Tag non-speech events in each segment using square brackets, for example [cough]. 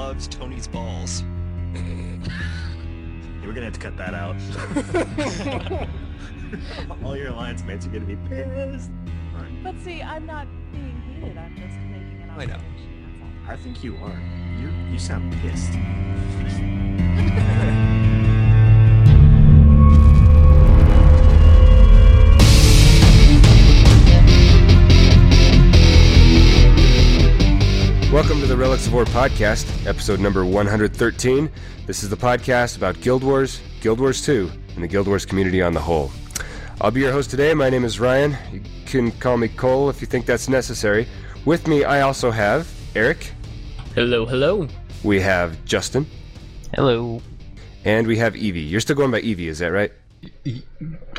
loves Tony's balls. [laughs] We're gonna have to cut that out. [laughs] All your alliance mates are gonna be pissed. But see, I'm not being heated. I'm just making an observation. I know. I think you are. You you sound pissed. [laughs] Welcome to the Relics of Orr podcast, episode number 113. This is the podcast about Guild Wars, Guild Wars 2, and the Guild Wars community on the whole. I'll be your host today. My name is Ryan. You can call me Cole if you think that's necessary. With me, I also have Eric, Hello, hello. we have Justin, Hello. and we have Evee. You're still going by Evee, is that right?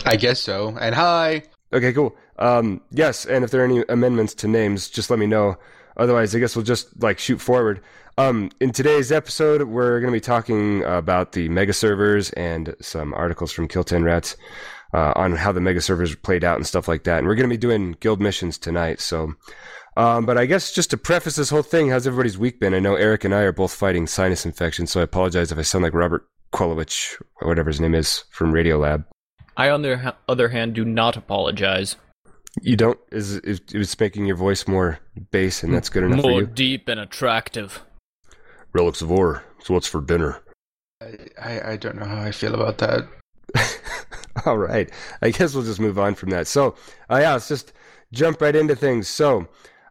I guess so. And hi. Okay, cool. Um, yes, and if there are any amendments to names, just let me know. Otherwise, I guess we'll just like shoot forward. Um, in today's episode, we're going to be talking about the mega servers and some articles from Kill 10 Rats uh, on how the mega servers played out and stuff like that. And we're going to be doing guild missions tonight. So, um, but I guess just to preface this whole thing, how's everybody's week been? I know Eric and I are both fighting sinus infection, so I apologize if I sound like Robert Krulwich or whatever his name is from Radiolab. I, on the other hand, do not apologize. You don't is is it's making your voice more bass, and that's good enough for More you. deep and attractive. Relics of Orr. So what's for dinner? I, I, I don't know how I feel about that. [laughs] All right, I guess we'll just move on from that. So, uh, yeah, let's just jump right into things. So,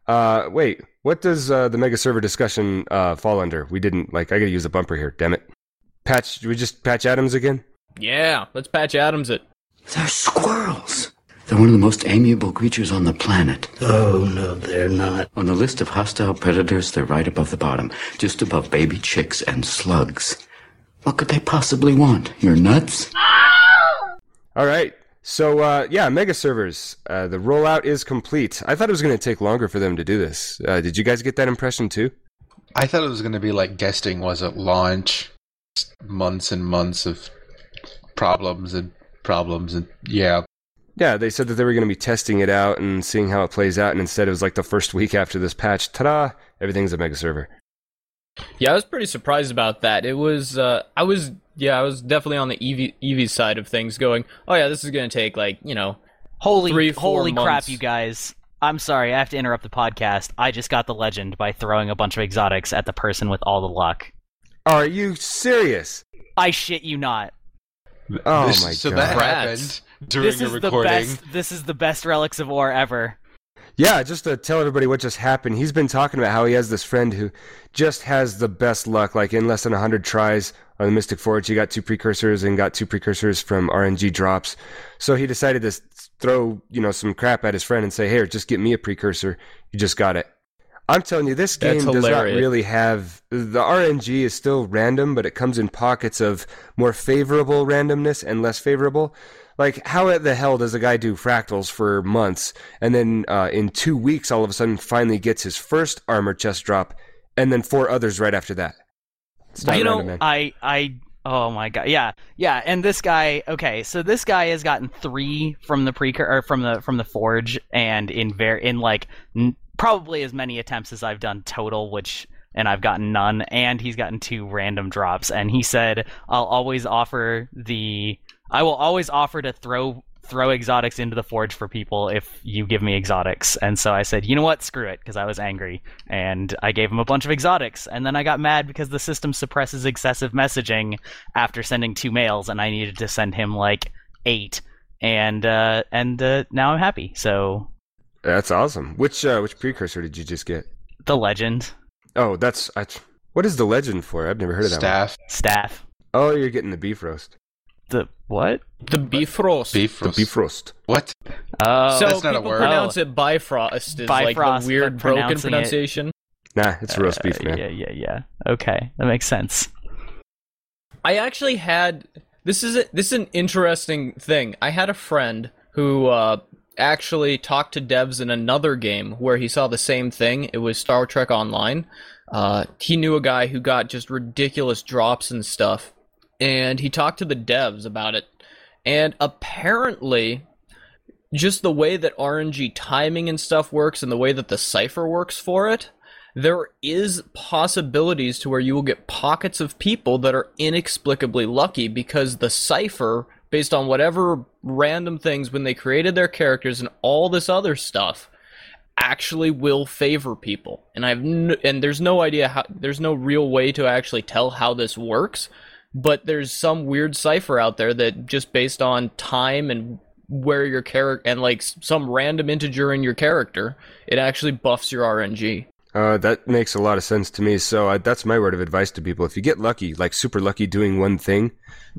uh, wait, what does uh, the mega server discussion uh, fall under? We didn't like. I got to use a bumper here. Damn it! Patch. We just patch Adams again. Yeah, let's patch Adams it. They're squirrels. They're one of the most amiable creatures on the planet. Oh, no, they're not. On the list of hostile predators, they're right above the bottom, just above baby chicks and slugs. What could they possibly want? Your nuts? All right. So uh, yeah, mega servers. Uh, the rollout is complete. I thought it was going to take longer for them to do this. Uh, did you guys get that impression too? I thought it was going to be like guesting was at launch. Months and months of problems and problems and yeah. Yeah, they said that they were going to be testing it out and seeing how it plays out, and instead it was like the first week after this patch. Ta-da! Everything's a mega server. Yeah, I was pretty surprised about that. It was, uh, I was, yeah, I was definitely on the Evee, Evee side of things going, oh yeah, this is going to take like, you know, Holy, Three, four holy crap, you guys! I'm sorry, I have to interrupt the podcast. I just got the legend by throwing a bunch of exotics at the person with all the luck. Are you serious? I shit you not. Oh This- my so god! that Rats. happened during this a is the recording. best. This is the best Relics of Orr ever. Yeah, just to tell everybody what just happened. He's been talking about how he has this friend who just has the best luck. Like in less than hundred tries on the Mystic Forge, he got two precursors and got two precursors from RNG drops. So he decided to throw you know some crap at his friend and say, "Here, just get me a precursor. You just got it." I'm telling you, this game does not really have the RNG is still random, but it comes in pockets of more favorable randomness and less favorable. Like, how the hell does a guy do fractals for months and then uh, in two weeks, all of a sudden, finally gets his first armor chest drop, and then four others right after that? It's not you random, know, man. I, I, oh my god, yeah, yeah. And this guy, okay, so this guy has gotten three from the precur or from the from the forge, and in ver in like n- probably as many attempts as I've done total, which. And I've gotten none, and he's gotten two random drops. And he said, "I'll always offer the, I will always offer to throw throw exotics into the forge for people if you give me exotics." And so I said, "You know what? Screw it," because I was angry, and I gave him a bunch of exotics. And then I got mad because the system suppresses excessive messaging after sending two mails, and I needed to send him like eight. And uh, and uh, now I'm happy. So That's awesome. Which uh, which precursor did you just get? the legend Oh, that's I, what is the legend for? I've never heard of that. one. Staff, staff. Oh, you're getting the beef roast. The what? the Bifrost. beef The roast. beef roast. What? Oh, so That's not a people word. pronounce it Bifrost is like Bifrost, the weird broken pronouncing it- pronunciation. Nah, it's roast beef, Uh, man. Yeah, yeah, yeah. Okay, that makes sense. I actually had this is a, this is an interesting thing. I had a friend who uh, actually talked to devs in another game where he saw the same thing. It was Star Trek Online. Uh, he knew a guy who got just ridiculous drops and stuff, and he talked to the devs about it. And apparently, just the way that RNG timing and stuff works, and the way that the cipher works for it, there is possibilities to where you will get pockets of people that are inexplicably lucky because the cipher based on whatever random things when they created their characters and all this other stuff actually will favor people and i've and there's no idea how there's no real way to actually tell how this works but there's some weird cipher out there that just based on time and where your character and like some random integer in your character it actually buffs your rng Uh, that makes a lot of sense to me. So uh, that's my word of advice to people. If you get lucky, like super lucky doing one thing,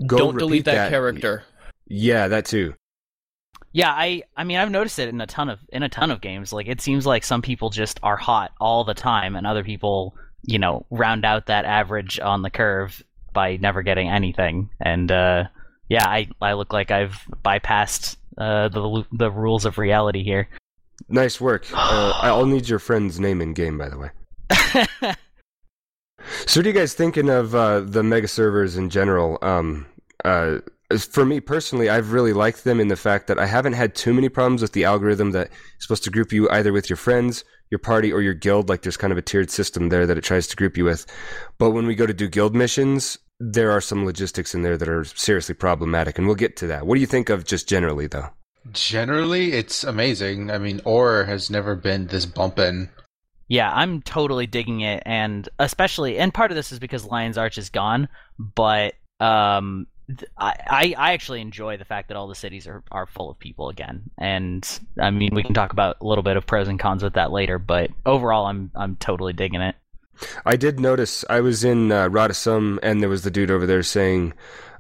go don't delete repeat that, character Yeah, that too. Yeah, I I mean I've noticed it in a ton of in a ton of games. Like it seems like some people just are hot all the time and other people, you know, round out that average on the curve by never getting anything. And uh yeah, I I look like I've bypassed uh the the rules of reality here. Nice work. [sighs] Uh, I'll need your friend's name in game, by the way. [laughs] So, what are you guys thinking of uh, the mega servers in general? Um, uh, for me personally, I've really liked them in the fact that I haven't had too many problems with the algorithm that is supposed to group you either with your friends, your party, or your guild. Like, there's kind of a tiered system there that it tries to group you with. But when we go to do guild missions, there are some logistics in there that are seriously problematic, and we'll get to that. What do you think of just generally, though? Generally, it's amazing. I mean, Orr has never been this bumpin'. Yeah, I'm totally digging it, and especially, and part of this is because Lion's Arch is gone, but um, th- I, I actually enjoy the fact that all the cities are, are full of people again, and I mean we can talk about a little bit of pros and cons with that later, but overall, I'm I'm totally digging it. I did notice I was in uh, and there was the dude over there saying,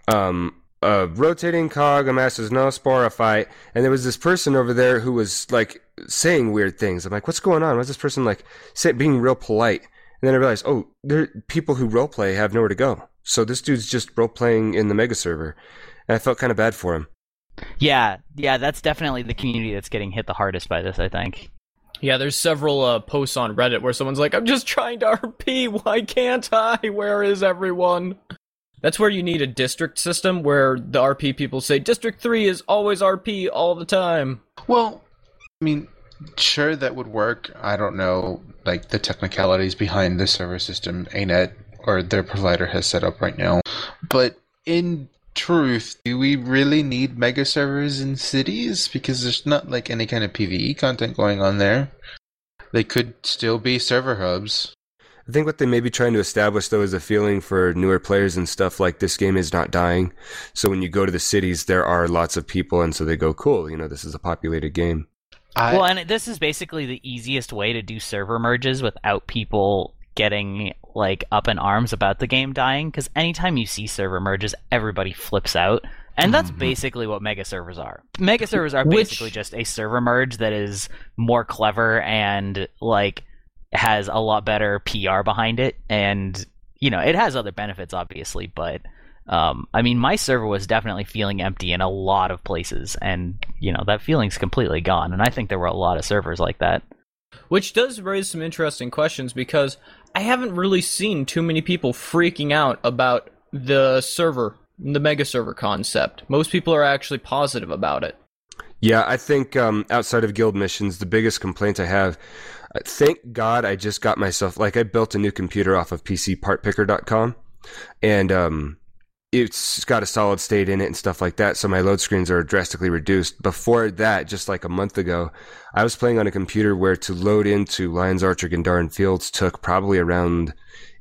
um, a rotating cog amasses no sporophyte, and there was this person over there who was like saying weird things. I'm like, what's going on? What's this person like say, being real polite? And then I realized, oh, there people who roleplay have nowhere to go. So this dude's just role playing in the mega server, and I felt kind of bad for him. Yeah, yeah, that's definitely the community that's getting hit the hardest by this. I think. Yeah, there's several uh, posts on Reddit where someone's like, "I'm just trying to [laughs] RP. Why can't I? Where is everyone?" That's where you need a district system where the RP people say District Three is always RP all the time. Well, I mean, sure, that would work. I don't know, like, the technicalities behind the server system ANET or their provider has set up right now. But in truth, do we really need mega servers in cities? Because there's not, like, any kind of PvE content going on there. They could still be server hubs. I think what they may be trying to establish though is a feeling for newer players and stuff like this game is not dying. So when you go to the cities, there are lots of people, and so they go, "Cool, you know, this is a populated game." I, well, and this is basically the easiest way to do server merges without people getting like up in arms about the game dying. Because anytime you see server merges, everybody flips out, and that's Mhm. basically what mega servers are. Mega servers are Which- basically just a server merge that is more clever and like has a lot better PR behind it, and you know it has other benefits, obviously, but. Um, I mean, my server was definitely feeling empty in a lot of places, and you know that feeling's completely gone. And I think there were a lot of servers like that. Which does raise some interesting questions because I haven't really seen too many people freaking out about the server, the mega server concept. Most people are actually positive about it. Yeah, I think um, outside of guild missions, the biggest complaint I have. Uh, thank God I just got myself like I built a new computer off of PCPartPicker.com, and um, it's got a solid state in it and stuff like that. So my load screens are drastically reduced. Before that, just like a month ago, I was playing on a computer where to load into Lions Archer Gendarran Fields took probably around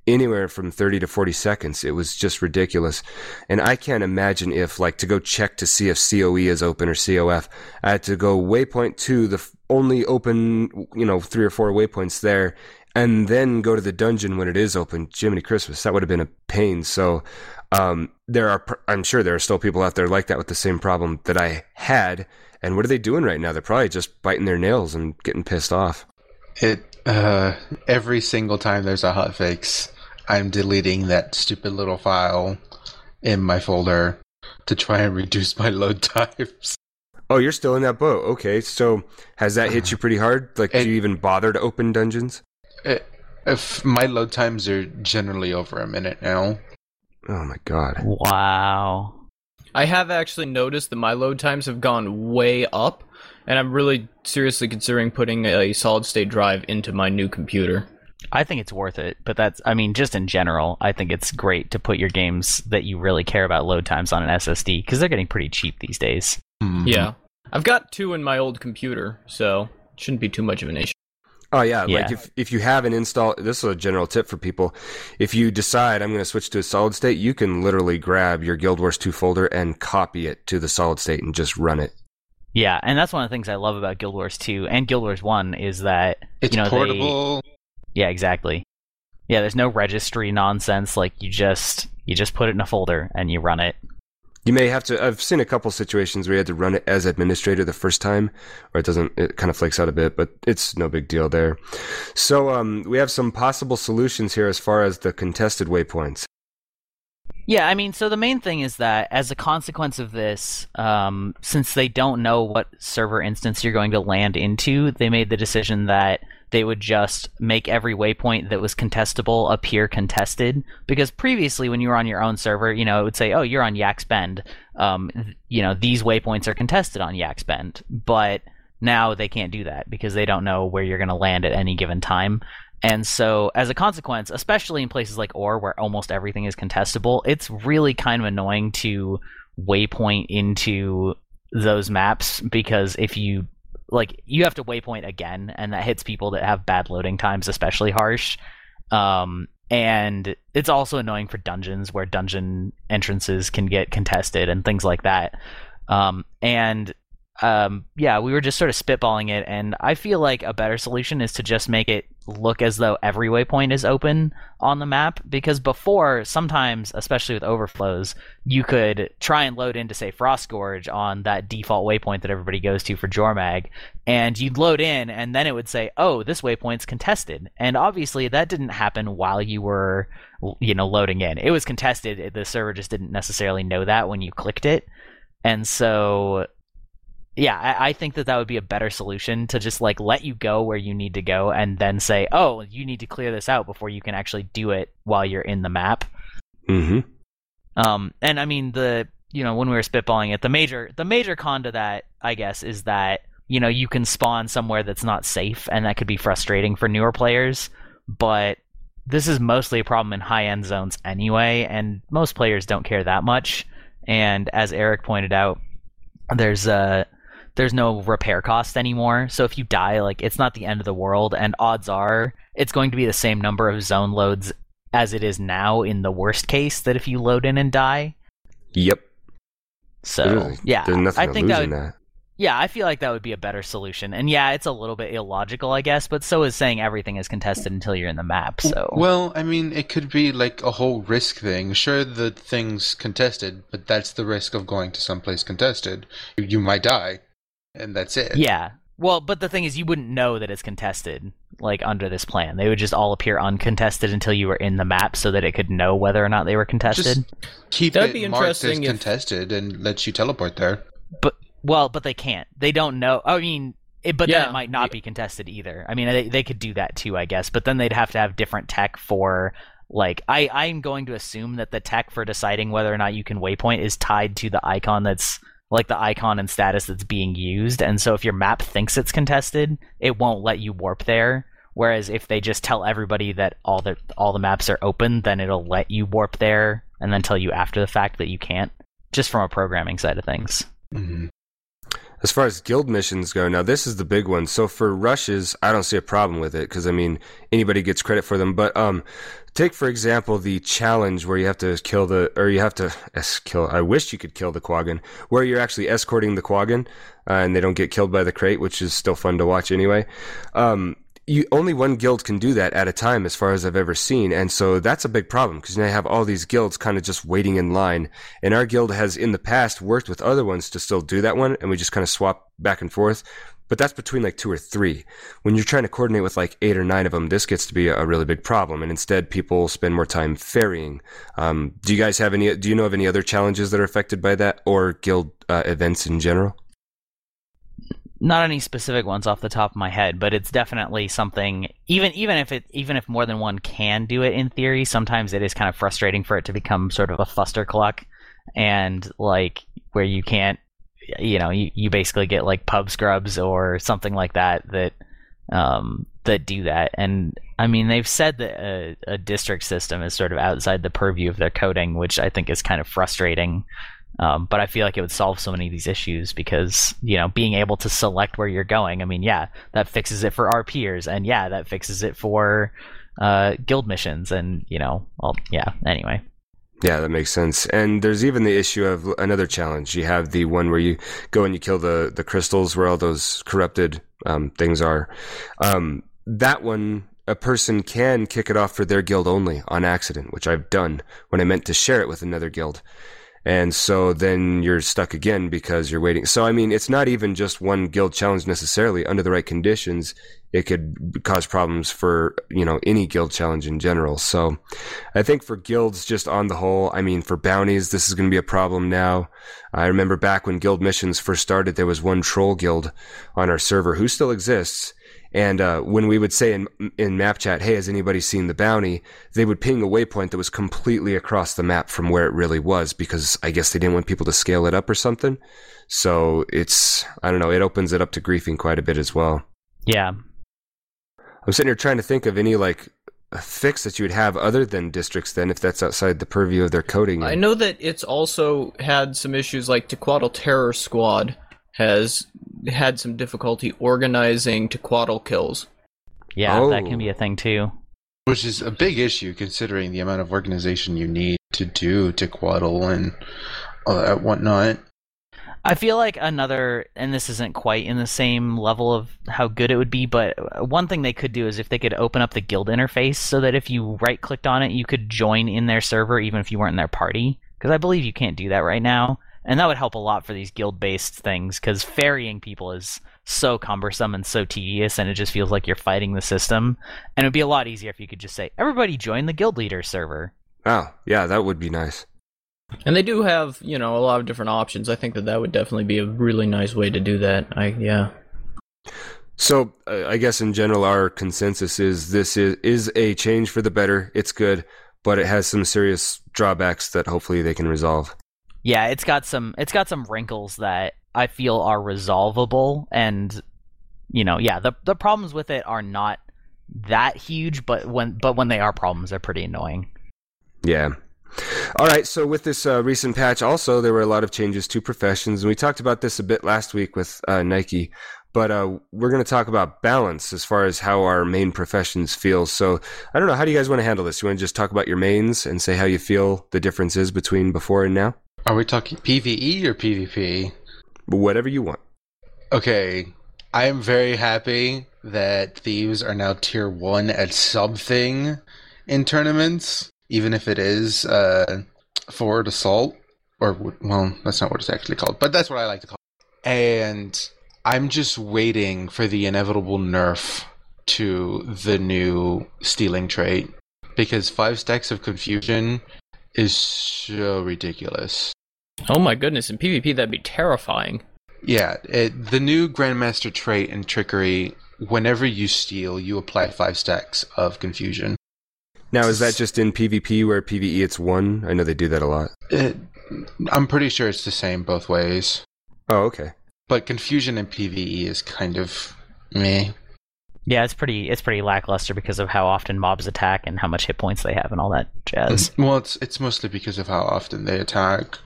anywhere from 30 to 40 seconds. It was just ridiculous. And I can't imagine if, like, to go check to see if COE is open or COF, I had to go waypoint to the only open, you know, three or four waypoints there, and then go to the dungeon when it is open. Jiminy Christmas, that would have been a pain. So, um, there are, I'm sure there are still people out there like that with the same problem that I had. And what are they doing right now? They're probably just biting their nails and getting pissed off. It uh every single time there's a hotfix, I'm deleting that stupid little file in my folder to try and reduce my load [laughs] times. Oh, you're still in that boat. Okay, so has that hit you pretty hard? Like, It- do you even bother to open dungeons? It, if my load times are generally over a minute now. Oh my god. Wow. I have actually noticed that my load times have gone way up, and I'm really seriously considering putting a solid state drive into my new computer. I think it's worth it, but that's I mean just in general, I think it's great to put your games that you really care about load times on an SSD because they're getting pretty cheap these days. Mhm. Yeah. I've got two in my old computer, so it shouldn't be too much of an issue. Oh yeah, like if if you have an install, this is a general tip for people. If you decide I'm going to switch to a solid state, you can literally grab your Guild Wars 2 folder and copy it to the solid state and just run it. Yeah, and that's one of the things I love about Guild Wars 2 and Guild Wars 1 is that It's you know, they- portable. yeah, exactly. Yeah, there's no registry nonsense like you just you just put it in a folder and you run it. You may have to. I've seen a couple situations where you had to run it as administrator the first time, or it doesn't. It kind of flakes out a bit, but it's no big deal there. So um, we have some possible solutions here as far as the contested waypoints. Yeah, I mean, so the main thing is that as a consequence of this, um, since they don't know what server instance you're going to land into, they made the decision that they would just make every waypoint that was contestable appear contested. Because previously, when you were on your own server, you know, it would say, "Oh, you're on Yak's Bend." Um, you know, these waypoints are contested on Yak's Bend, but now they can't do that because they don't know where you're going to land at any given time. And so, as a consequence, especially in places like Orr, where almost everything is contestable, it's really kind of annoying to waypoint into those maps because if you like, you have to waypoint again, and that hits people that have bad loading times especially harsh. Um, and it's also annoying for dungeons where dungeon entrances can get contested and things like that. Um, and um, yeah, we were just sort of spitballing it, and I feel like a better solution is to just make it look as though every waypoint is open on the map. Because before, sometimes, especially with overflows, you could try and load into, say, Frost Gorge on that default waypoint that everybody goes to for Jormag, and you'd load in, and then it would say, "Oh, this waypoint's contested," and obviously that didn't happen while you were, you know, loading in. It was contested. The server just didn't necessarily know that when you clicked it, and so yeah, I, I think that that would be a better solution to just like let you go where you need to go and then say, oh, you need to clear this out before you can actually do it while you're in the map. Mm-hmm. Um, and I mean the you know when we were spitballing it, the major the major con to that, I guess, is that you know you can spawn somewhere that's not safe, and that could be frustrating for newer players. But this is mostly a problem in high end zones anyway, and most players don't care that much. And as Eric pointed out, there's uh there's no repair cost anymore. So if you die, like it's not the end of the world, and odds are it's going to be the same number of zone loads as it is now in the worst case that if you load in and die. Yep. So Literally. yeah, There's nothing I think that would, that. yeah, I feel like that would be a better solution. And yeah, it's a little bit illogical, I guess, but so is saying everything is contested until you're in the map. So Well, I mean, it could be like a whole risk thing. Sure, the thing's contested, but that's the risk of going to someplace contested. You, you might die, and that's it. yeah. Well, but the thing is, you wouldn't know that it's contested, like under this plan. They would just all appear uncontested until you were in the map, so that it could know whether or not they were contested. Just keep That'd it be marked as interesting if- contested and let you teleport there. But well, but they can't. They don't know. I mean, it, but then it might not be contested either. I mean, they they could do that too, I guess. But then they'd have to have different tech for like I I'm going to assume that the tech for deciding whether or not you can waypoint is tied to the icon that's like the icon and status that's being used. And so if your map thinks it's contested, it won't let you warp there. Whereas if they just tell everybody that all the all the maps are open, then it'll let you warp there and then tell you after the fact that you can't. Just from a programming side of things. hmm As far as guild missions go, now this is the big one. So for rushes, I don't see a problem with it because I mean anybody gets credit for them. But um, take for example the challenge where you have to kill the or you have to es- kill. I wish you could kill the quaggan where you're actually escorting the quaggan uh, and they don't get killed by the crate, which is still fun to watch anyway. Um, you only one guild can do that at a time as far as I've ever seen. And so that's a big problem because now you have all these guilds kind of just waiting in line. And our guild has in the past worked with other ones to still do that one. And we just kind of swap back and forth. But that's between like two or three. When you're trying to coordinate with like eight or nine of them, this gets to be a, really big problem. And instead, people spend more time ferrying. Um, do you guys have any? Do you know of any other challenges that are affected by that, or guild uh, events in general? Not any specific ones off the top of my head, but it's definitely something. Even even if it even if more than one can do it in theory, sometimes it is kind of frustrating for it to become sort of a fustercluck, and like where you can't, you know, you, you basically get like pub scrubs or something like that that um, that do that. And I mean, they've said that a, a district system is sort of outside the purview of their coding, which I think is kind of frustrating. Um, but I feel like it would solve so many of these issues because you know being able to select where you're going. I mean, yeah, that fixes it for our peers, and yeah, that fixes it for uh, guild missions, and you know, well, yeah. Anyway, Yeah, that makes sense. And there's even the issue of another challenge. You have the one where you go and you kill the, the crystals where all those corrupted um, things are. Um, that one, a person can kick it off for their guild only on accident, which I've done when I meant to share it with another guild. And so then you're stuck again because you're waiting. So, I mean, it's not even just one guild challenge necessarily. Under the right conditions, it could cause problems for, you know, any guild challenge in general. So I think for guilds, just on the whole, I mean, for bounties, this is going to be a problem now. I remember back when guild missions first started, there was one troll guild on our server who still exists. And uh, when we would say in in map chat, "Hey, has anybody seen the bounty?" they would ping a waypoint that was completely across the map from where it really was, because I guess they didn't want people to scale it up or something. So it's I don't know. It opens it up to griefing quite a bit as well. yeah, I'm sitting here trying to think of any like a fix that you would have other than districts. Then, if that's outside the purview of their coding, I know that it's also had some issues like Tequatl Terror Squad has had some difficulty organizing to Tequatl kills. yeah, that Oh. can be oh. a thing too. Which is a big issue considering the amount of organization you need to do Tequatl and all that whatnot. I feel like another, and this isn't quite in the same level of how good it would be, but one thing they could do is if they could open up the guild interface so that if you right clicked on it, you could join in their server even if you weren't in their party. Because I believe you can't do that right now. And that would help a lot for these guild based things because ferrying people is so cumbersome and so tedious, and it just feels like you're fighting the system. And it would be a lot easier if you could just say, everybody join the guild leader server. oh yeah, that would be nice. And they do have, you know, a lot of different options. I think that that would definitely be a really nice way to do that. I yeah. So uh, I guess in general, our consensus is this is is a change for the better. It's good, but it has some serious drawbacks that hopefully they can resolve. Yeah it's got some it's got some wrinkles that i feel are resolvable and you know yeah the the problems with it are not that huge but when but when they are problems they're pretty annoying Yeah. All right. So with this uh, recent patch, also there were a lot of changes to professions, and we talked about this a bit last week with uh, Nike. But uh, we're going to talk about balance as far as how our main professions feel. So I don't know. How do you guys want to handle this? You want to just talk about your mains and say how you feel the difference is between before and now? Are we talking PvE or PvP? Whatever you want. Okay, I am very happy that thieves are now tier one at something in tournaments, even if it is uh, forward assault, or well, that's not what it's actually called, but that's what I like to call. It. And I'm just waiting for the inevitable nerf to the new stealing trait because five stacks of confusion is so ridiculous. Oh my goodness, in PvP that'd be terrifying. Yeah, it, the new Grandmaster trait in Trickery, whenever you steal, you apply five stacks of confusion. Now, is that just in PvP where PvE it's one? I know they do that a lot. It, I'm pretty sure it's the same both ways. Oh, okay. But confusion in PvE is kind of meh. Yeah it's pretty it's pretty lackluster because of how often mobs attack and how much hit points they have and all that jazz Well, it's it's mostly because of how often they attack.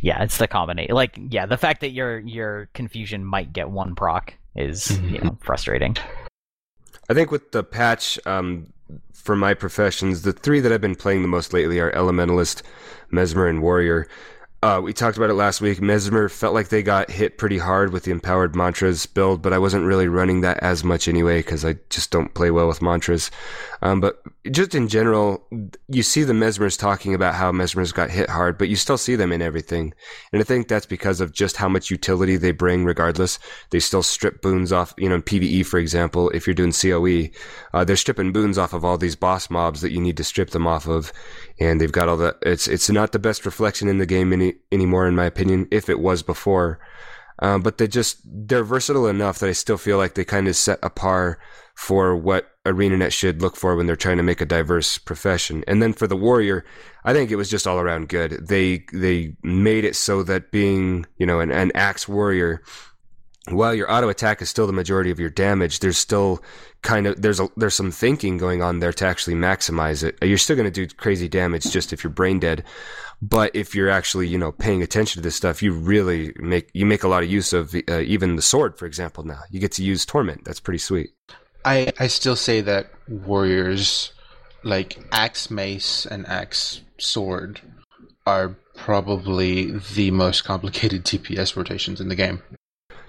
yeah it's the combination like yeah the fact that your your confusion might get one proc is you know frustrating I think with the patch, um, for my professions, the three that I've been playing the most lately are Elementalist, Mesmer, and Warrior. Uh, we talked about it last week. Mesmer felt like they got hit pretty hard with the Empowered Mantras build, but I wasn't really running that as much anyway because I just don't play well with mantras. Um, but just in general, you see the Mesmers talking about how Mesmers got hit hard, but you still see them in everything. And I think that's because of just how much utility they bring regardless. They still strip boons off, you know, PvE, for example, if you're doing COE, uh, they're stripping boons off of all these boss mobs that you need to strip them off of. And they've got all the, it's, it's not the best reflection in the game any, anymore, in my opinion, if it was before. Um, but they just, they're versatile enough that I still feel like they kind of set a par for what ArenaNet should look for when they're trying to make a diverse profession. And then for the warrior, I think it was just all around good. They they made it so that being you know an, an axe warrior while your auto attack is still the majority of your damage, there's still kind of there's a, there's some thinking going on there to actually maximize it. You're still going to do crazy damage just if you're brain dead, but if you're actually you know paying attention to this stuff, you really make you make a lot of use of uh, even the sword, for example. Now you get to use torment. That's pretty sweet. I I still say that warriors like axe mace and axe sword are probably the most complicated [laughs] DPS rotations in the game.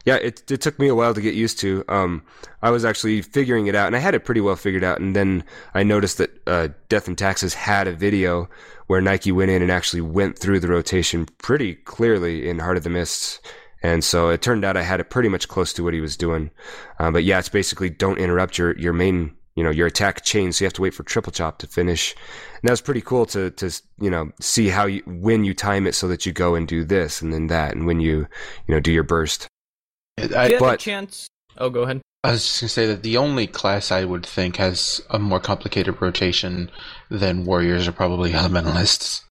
Yeah, it it took me a while to get used to. Um, I was actually figuring it out, and I had it pretty well figured out. And then I noticed that uh, Death and Taxes had a video where Nike went in and actually went through the rotation pretty clearly in Heart of the Mists. And so it turned out I had it pretty much close to what he was doing. Um, but yeah, it's basically don't interrupt your your main you know your attack chain, so you have to wait for triple chop to finish. And that was pretty cool to to you know see how you when you time it so that you go and do this and then that, and when you you know do your burst. I, you had a but- chance. Oh, go ahead. I was just gonna say that the only class I would think has a more complicated rotation than warriors are probably elementalists.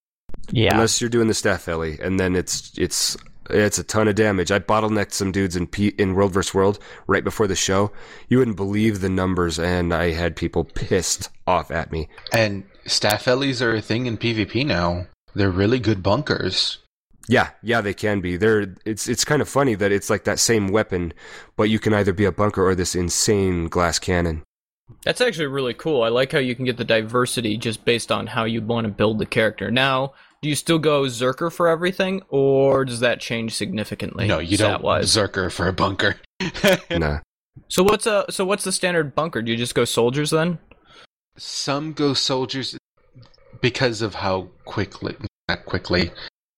Yeah. Unless you're doing the staff Ellie, and then it's it's it's a ton of damage. I bottlenecked some dudes in P- in World vs World right before the show. You wouldn't believe the numbers, and I had people pissed off at me. And staff ellies are a thing in PvP now. They're really good bunkers. Yeah, yeah, they can be. They're it's it's kind of funny that it's like that same weapon, but you can either be a bunker or this insane glass cannon. That's actually really cool. I like how you can get the diversity just based on how you want to build the character. Now, do you still go Zerker for everything, or does that change significantly? no, you don't stat-wise? zerker for a bunker. [laughs] Nah. So what's a so what's the standard bunker? Do you just go soldiers then? Some go soldiers because of how quickly, not quickly,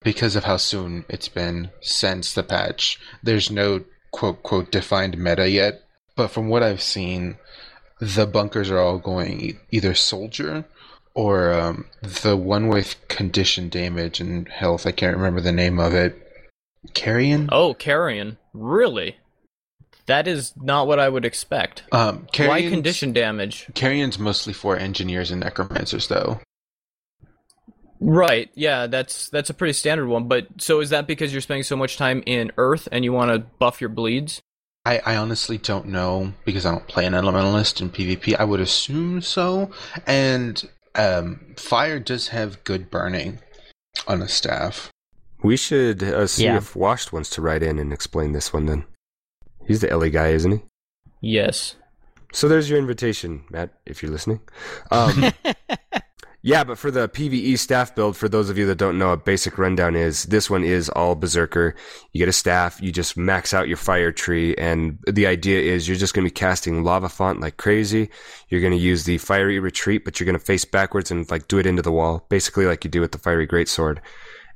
because of how soon it's been since the patch. There's no quote quote defined meta yet, but from what I've seen, the bunkers are all going either soldier or um, the one with condition damage and health. I can't remember the name of it. Carrion. Oh, carrion. Really? That is not what I would expect. Um, Why condition damage? Carrion's mostly for engineers and necromancers, though. Right. Yeah, that's that's a pretty standard one. But so is that because you're spending so much time in Earth and you want to buff your bleeds? I, I honestly don't know because I don't play an elementalist in PvP. I would assume so. And um, fire does have good burning on a staff. We should uh, see Yeah. if Washed wants to write in and explain this one. Then he's the Ellie guy, isn't he? Yes. So there's your invitation, Matt, if you're listening. Um, [laughs] [laughs] yeah, but for the PVE staff build, for those of you that don't know, a basic rundown is this one is all Berserker. You get a staff, you just max out your fire tree, and the idea is you're just going to be casting Lava Font like crazy. You're going to use the Fiery Retreat, but you're going to face backwards and like do it into the wall, basically like you do with the Fiery Greatsword.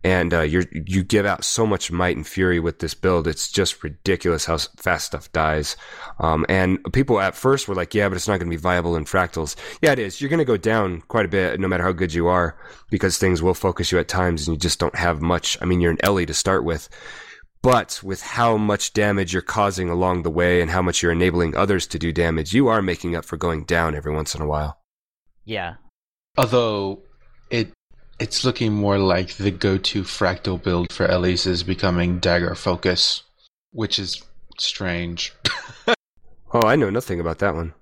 And uh, you you give out so much might and fury with this build. It's just ridiculous how fast stuff dies. Um, and people at first were like, "Yeah, but it's not going to be viable in fractals." Yeah, it is. You're going to go down quite a bit, no matter how good you are, because things will focus you at times, and you just don't have much. I mean, you're an Ellie to start with, but with how much damage you're causing along the way, and how much you're enabling others to do damage, you are making up for going down every once in a while. yeah. Although it it's looking more like the go-to fractal build for Ellies is becoming dagger focus, which is strange. [laughs] Oh, I know nothing about that one.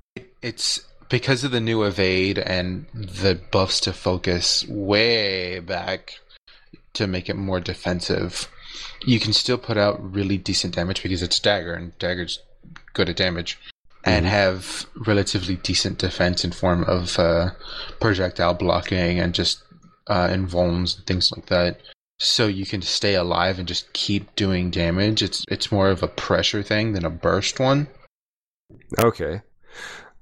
It's because of the new evade and the buffs to focus way back to make it more defensive. You can still put out really decent damage because it's dagger and dagger's good at damage. And Mhm. have relatively decent defense in form of uh, projectile blocking and just uh, invulns and things like that. So you can stay alive and just keep doing damage. It's it's more of a pressure thing than a burst one. Okay.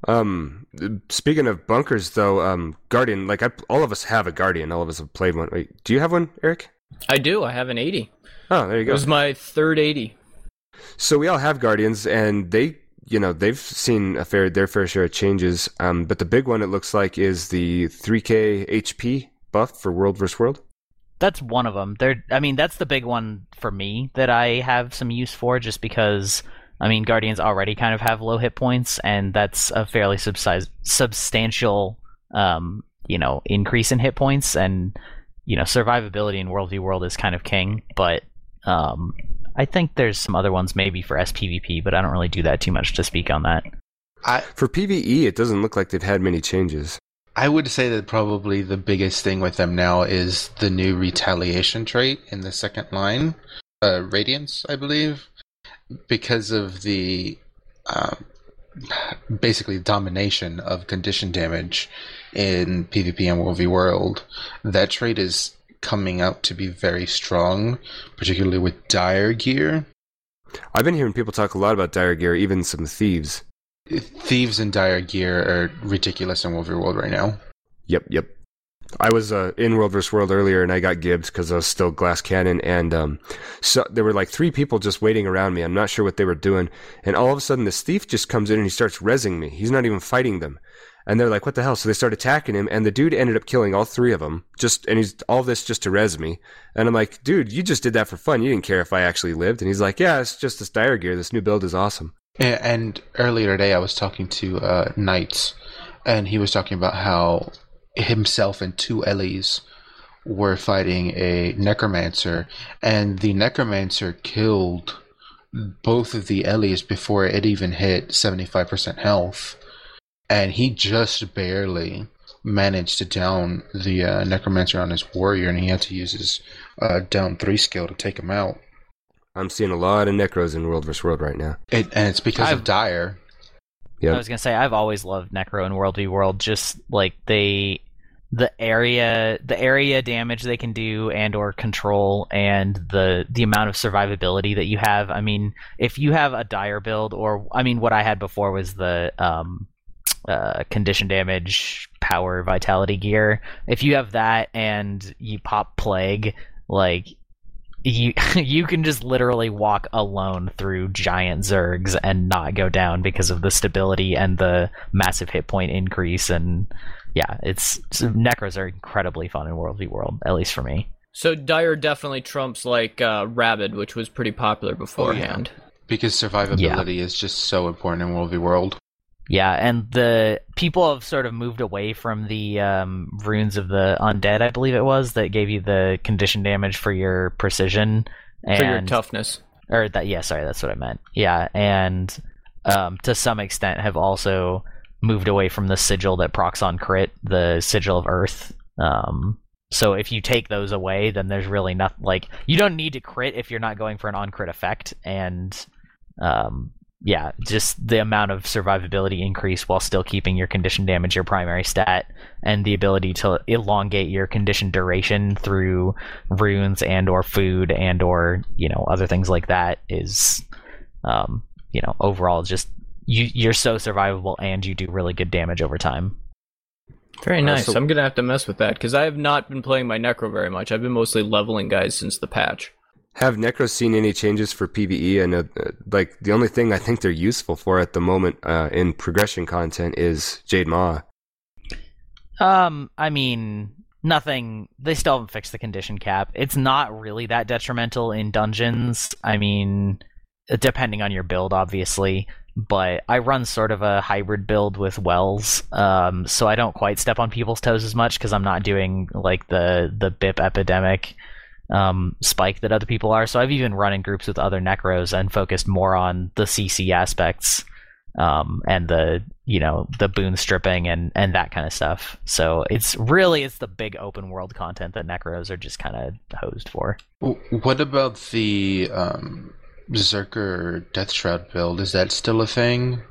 Um, speaking of bunkers, though, um, Guardian, like I, all of us have a Guardian. All of us have played one. Wait, do you have one, Eric? I do. I have an 80. Oh, there you go. It go. was my third 80. So we all have Guardians, and they, you know, they've seen a fair their fair share of changes. Um, but the big one it looks like is the 3K HP buff for World vs World. That's one of them. There, I mean, that's the big one for me that I have some use for, just because. I mean, Guardians already kind of have low hit points, and that's a fairly subsize, substantial, um, you know, increase in hit points, and you know, survivability in World v World is kind of king. But um, I think there's some other ones maybe for SPVP, but I don't really do that too much to speak on that. I For PVE, it doesn't look like they've had many changes. I would say that probably the biggest thing with them now is the new retaliation trait in the second line, uh, Radiance, I believe, because of the um, basically domination of condition damage in PvP and v World. That trait is coming out to be very strong, particularly with dire gear. I've been hearing people talk a lot about dire gear, even some thieves. Thieves and dire gear are ridiculous in World World right now. Yep, yep. I was uh, in World vs. World earlier, and I got gibbed because I was still glass cannon, and um, so there were like three people just waiting around me. I'm not sure what they were doing, and all of a sudden this thief just comes in and he starts rezzing me. He's not even fighting them, and they're like, "What the hell?" So they start attacking him, and the dude ended up killing all three of them. Just and he's all this just to res me, and I'm like, "Dude, you just did that for fun. You didn't care if I actually lived." And he's like, "Yeah, it's just this dire gear. This new build is awesome." And earlier today, I was talking to uh, Knights, and he was talking about how himself and two Ellies were fighting a necromancer, and the necromancer killed both of the Ellies before it even hit 75% health, and he just barely managed to down the uh, necromancer on his warrior, and he had to use his uh, down three skill to take him out. I'm seeing a lot of necros in World vs. World right now. It, and it's because I've- of Dire. Yep. I was gonna say I've always loved Necro in World v World. Just like they, the area, the area damage they can do and or control, and the the amount of survivability that you have. I mean, if you have a dire build, or I mean, what I had before was the um, uh, condition damage, power, vitality gear. If you have that and you pop plague, like you [laughs] you can just literally walk alone through giant zergs and not go down because of the stability and the massive hit point increase and yeah it's so necros are incredibly fun in world v world at least for me So Dire definitely trumps like uh, Rabid, which was pretty popular beforehand. Because survivability is just so important in World v World. Yeah and the people have sort of moved away from the um, runes of the undead i believe it was that gave you the condition damage for your precision and For your toughness. or that yeah sorry that's what i meant yeah and um, to some extent have also moved away from the sigil that procs on crit the sigil of earth um, so if you take those away then there's really nothing like you don't need to crit if you're not going for an on crit effect and um, yeah just the amount of survivability increase while still keeping your condition damage your primary stat and the ability to elongate your condition duration through runes and or food and or you know other things like that is um you know overall just you you're so survivable and you do really good damage over time Very nice. so- I'm gonna have to mess with that because I have not been playing my Necro very much. I've been mostly leveling guys since the patch. Have Necros seen any changes for PVE? And uh, like the only thing I think they're useful for at the moment uh, in progression content is Jade Maw. um i mean nothing they still haven't fixed the condition cap it's not really that detrimental in dungeons i mean depending on your build obviously but i run sort of a hybrid build with wells um so i don't quite step on people's toes as much because i'm not doing like the the bip epidemic um, spike that other people are. So I've even run in groups with other necros and focused more on the CC aspects um, and the you know the boon stripping and and that kind of stuff. So it's really it's the big open world content that necros are just kind of hosed for. What about the um, Zerker Death Shroud build? Is that still a thing?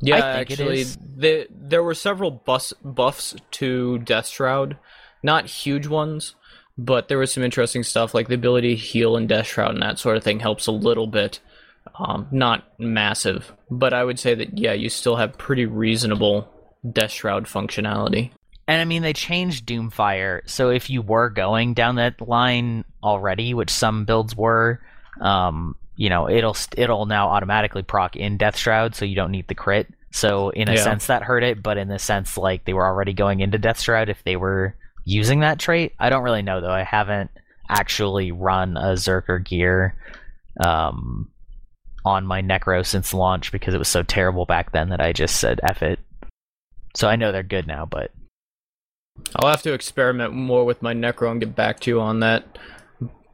Yeah, I think it actually, the, there were several bus, buffs to Death Shroud, not huge ones, but there was some interesting stuff like the ability to heal and Death Shroud and that sort of thing helps a little bit. Um, not massive, but I would say that yeah, you still have pretty reasonable Death Shroud functionality. And I mean, they changed Dhuumfire, so if you were going down that line already, which some builds were, um, you know, it'll it'll now automatically proc in Death Shroud, so you don't need the crit. So in a Yeah. sense, that hurt it, but in the sense like they were already going into Death Shroud if they were using that trait. I don't really know though. I haven't actually run a Zerker gear um, on my Necro since launch because it was so terrible back then that I just said F it. So I know they're good now, but I'll have to experiment more with my Necro and get back to you on that.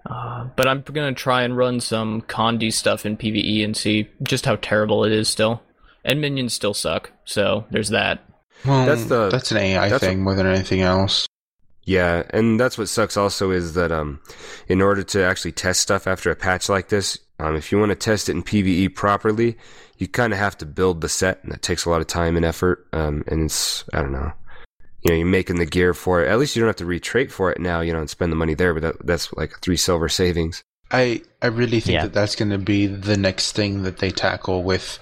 Uh, but I'm gonna try and run some Condi stuff in PVE and see just how terrible it is still. And minions still suck, so there's that. Well, That's the- that's an AI that's thing more than anything else. Yeah, and that's what sucks also is that um, in order to actually test stuff after a patch like this, um, if you want to test it in PVE properly, you kind of have to build the set, and that takes a lot of time and effort. Um, and it's I don't know, you know, you're making the gear for it. At least you don't have to retrait for it now, you know, and spend the money there. But that, that's like three silver savings. I I really think Yeah. that that's going to be the next thing that they tackle with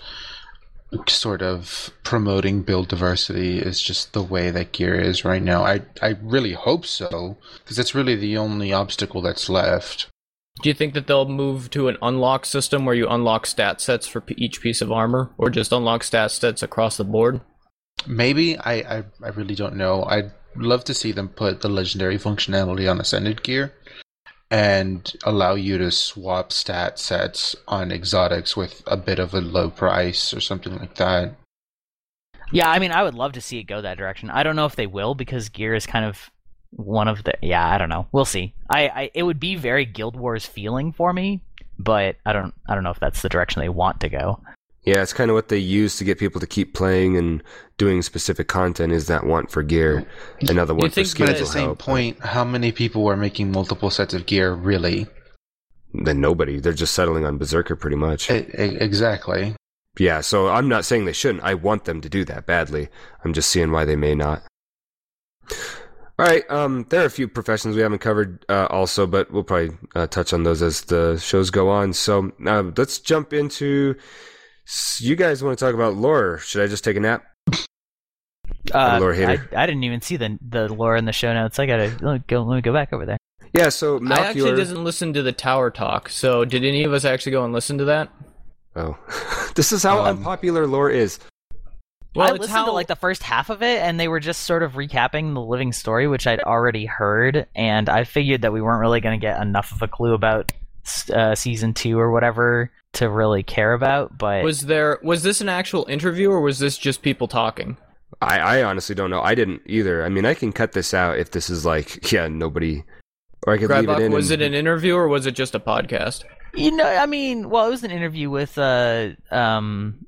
sort of promoting build diversity is just the way that gear is right now. I I really hope so because that's really the only obstacle that's left. Do you think that they'll move to an unlock system where you unlock stat sets for p- each piece of armor, or just unlock stat sets across the board? Maybe I I, I really don't know. I'd love to see them put the legendary functionality on ascended gear and allow you to swap stat sets on exotics with a bit of a low price or something like that. Yeah, I mean, I would love to see it go that direction. I don't know if they will because gear is kind of one of the. Yeah, I don't know. We'll see. I, I it would be very Guild Wars feeling for me, but I don't I don't know if that's the direction they want to go. Yeah, it's kind of what they use to get people to keep playing and doing specific content. Is that want for gear, another one for think skills But at the same help. point, how many people are making multiple sets of gear really? Then nobody. They're just settling on Berserker pretty much. E- e- exactly. Yeah, so I'm not saying they shouldn't. I want them to do that badly. I'm just seeing why they may not. All right, um, there are a few professions we haven't covered uh, also, but we'll probably uh, touch on those as the shows go on. So uh, let's jump into. S- You guys want to talk about lore? Should I just take a nap? I'm a Uh, lore hater. I didn't even see the the lore in the show notes. I gotta let me go. Let me go back over there. Yeah, so I actually Malchior. didn't listen to the Tower Talk, so did any of us actually go and listen to that? Oh, [laughs] this is how Um, unpopular lore is. Well, I it's listened how to like the first half of it, and they were just sort of recapping the living story, which I'd already heard, and I figured that we weren't really going to get enough of a clue about uh, season two or whatever to really care about. But was there was this an actual interview or was this just people talking? I, I honestly don't know. I didn't either. I mean, I can cut this out if this is like, [laughs] yeah, nobody. Or I could leave it in. was and- it an interview or was it just a podcast? you know, I mean, well, it was an interview with uh um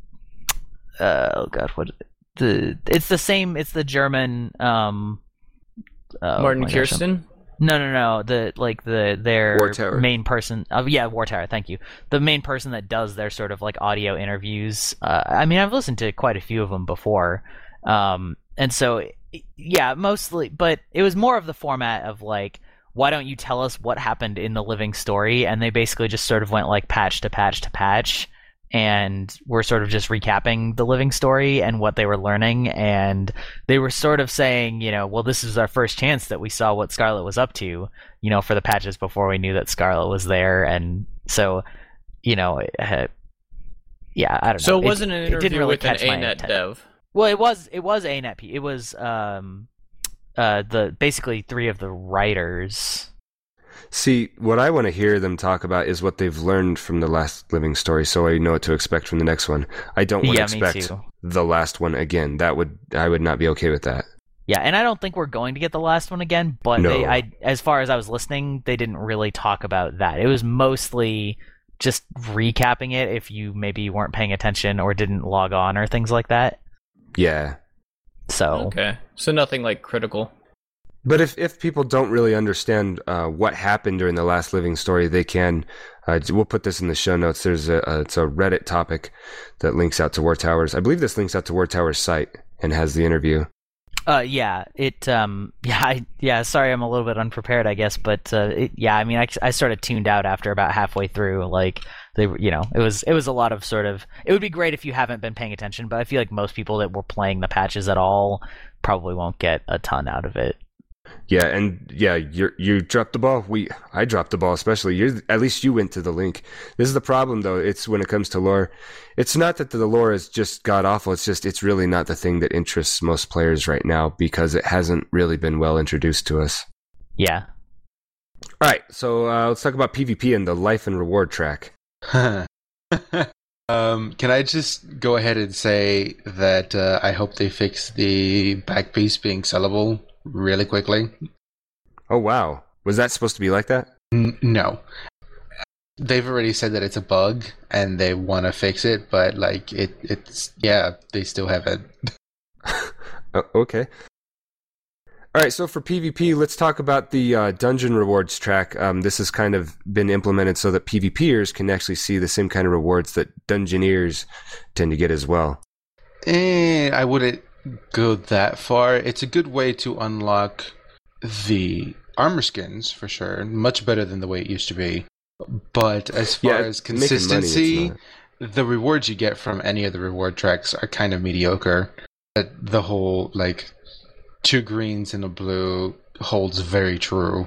uh oh god, what the it's the same. It's the German um. oh Martin my gosh, Kirsten? No, no, no. The like the their War Tower. main person. Uh, yeah, War Tower. Thank you. The main person that does their sort of like audio interviews. Uh, I mean, I've listened to quite a few of them before, um, and so yeah, mostly. But it was more of the format of like, why don't you tell us what happened in the living story? And they basically just sort of went like patch to patch to patch. And we're sort of just recapping the living story and what they were learning, and they were sort of saying, you know, well, this is our first chance that we saw what Scarlet was up to, you know, for the patches before we knew that Scarlet was there, and so, you know, uh, yeah, I don't know. So it wasn't an interview really with an ANET dev. Well, it was it was ANET. P- It was um, uh, the basically three of the writers. See, what I want to hear them talk about is what they've learned from the last living story, so I know what to expect from the next one. I don't want Yeah, to expect the last one again. That would I would not be okay with that. Yeah, and I don't think we're going to get the last one again. But No. they, I, as far as I was listening, they didn't really talk about that. It was mostly just recapping it. If you maybe weren't paying attention or didn't log on or things like that. Yeah, So Okay. So nothing like critical. But if if people don't really understand uh, what happened during the last living story, they can. Uh, we'll put this in the show notes. There's a, a it's a Reddit topic that links out to War Towers. I believe this links out to War Towers site and has the interview. Uh, yeah, it, um, [laughs] yeah, I, yeah. Sorry, I'm a little bit unprepared, I guess, but uh, it, yeah, I mean, I, I sort of tuned out after about halfway through. Like they, you know, it was it was a lot of sort of. It would be great if you haven't been paying attention, but I feel like most people that were playing the patches at all probably won't get a ton out of it. Yeah, and yeah, you you dropped the ball. We I dropped the ball, especially. You at least you went to the link. This is the problem, though. It's when it comes to lore. It's not that the lore is just god awful. It's just it's really not the thing that interests most players right now because it hasn't really been well introduced to us. Yeah. All right, so uh, let's talk about PvP and the life and reward track. [laughs] um, can I just go ahead and say that uh, I hope they fix the back piece being sellable really quickly? Oh wow, was that supposed to be like that? N- no. They've already said that it's a bug and they want to fix it, but like it, it's yeah, they still haven't. [laughs] Oh, okay. All right, so for PvP, let's talk about the uh, dungeon rewards track. Um, this has kind of been implemented so that PvPers can actually see the same kind of rewards that dungeoneers tend to get as well. Eh, I wouldn't go that far. It's a good way to unlock the armor skins for sure. Much better than the way it used to be. But as far Yeah, as making money, consistency, the rewards you get from any of the reward tracks are kind of mediocre. The whole like two greens and a blue holds very true.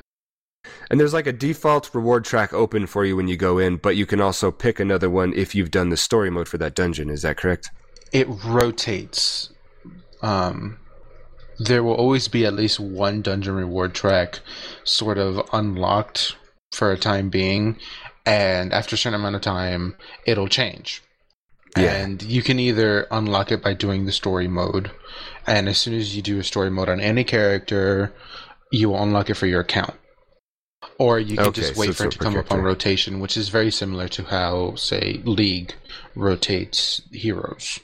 And there's like a default reward track open for you when you go in, but you can also pick another one if you've done the story mode for that dungeon. Is that correct? It rotates. Um, there will always be at least one dungeon reward track sort of unlocked for a time being, and after a certain amount of time, it'll change. Yeah. And you can either unlock it by doing the story mode, and as soon as you do a story mode on any character, you will unlock it for your account. Or you can Okay, just wait it's for it to come up on rotation, which is very similar to how, say, League rotates heroes.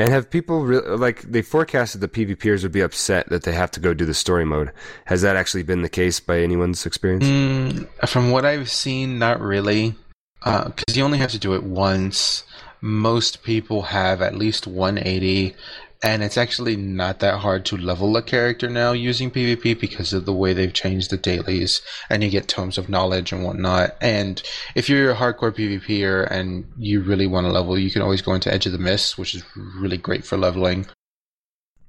And have people re- like they forecasted the PvPers would be upset that they have to go do the story mode? Has that actually been the case by anyone's experience? Mm, from what I've seen, not really. Because you only have to do it once. Most people have at least 180, and it's actually not that hard to level a character now using PvP because of the way they've changed the dailies, and you get tomes of knowledge and whatnot. And if you're a hardcore PvPer and you really want to level, you can always go into Edge of the Mist, which is really great for leveling.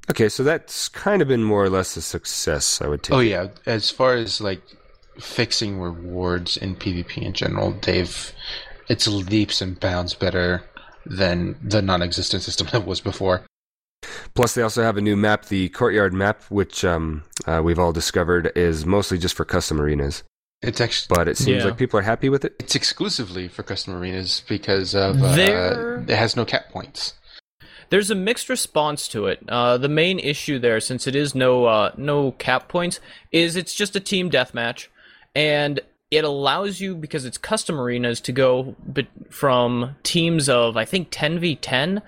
Okay, so that's kind of been more or less a success, I would take. Oh yeah, as far as like fixing rewards in PvP in general, they've it's leaps and bounds better than the non-existent system [laughs] that was before. Plus, they also have a new map, the Courtyard map, which um, uh, we've all discovered is mostly just for custom arenas. It's actually But it seems Yeah. like people are happy with it. it's exclusively for custom arenas because of uh, There- it has no cap points. There's a mixed response to it. Uh, the main issue there, since it is no uh, no cap points, is it's just a team deathmatch, and it allows you because it's custom arenas to go from teams of I think 10v10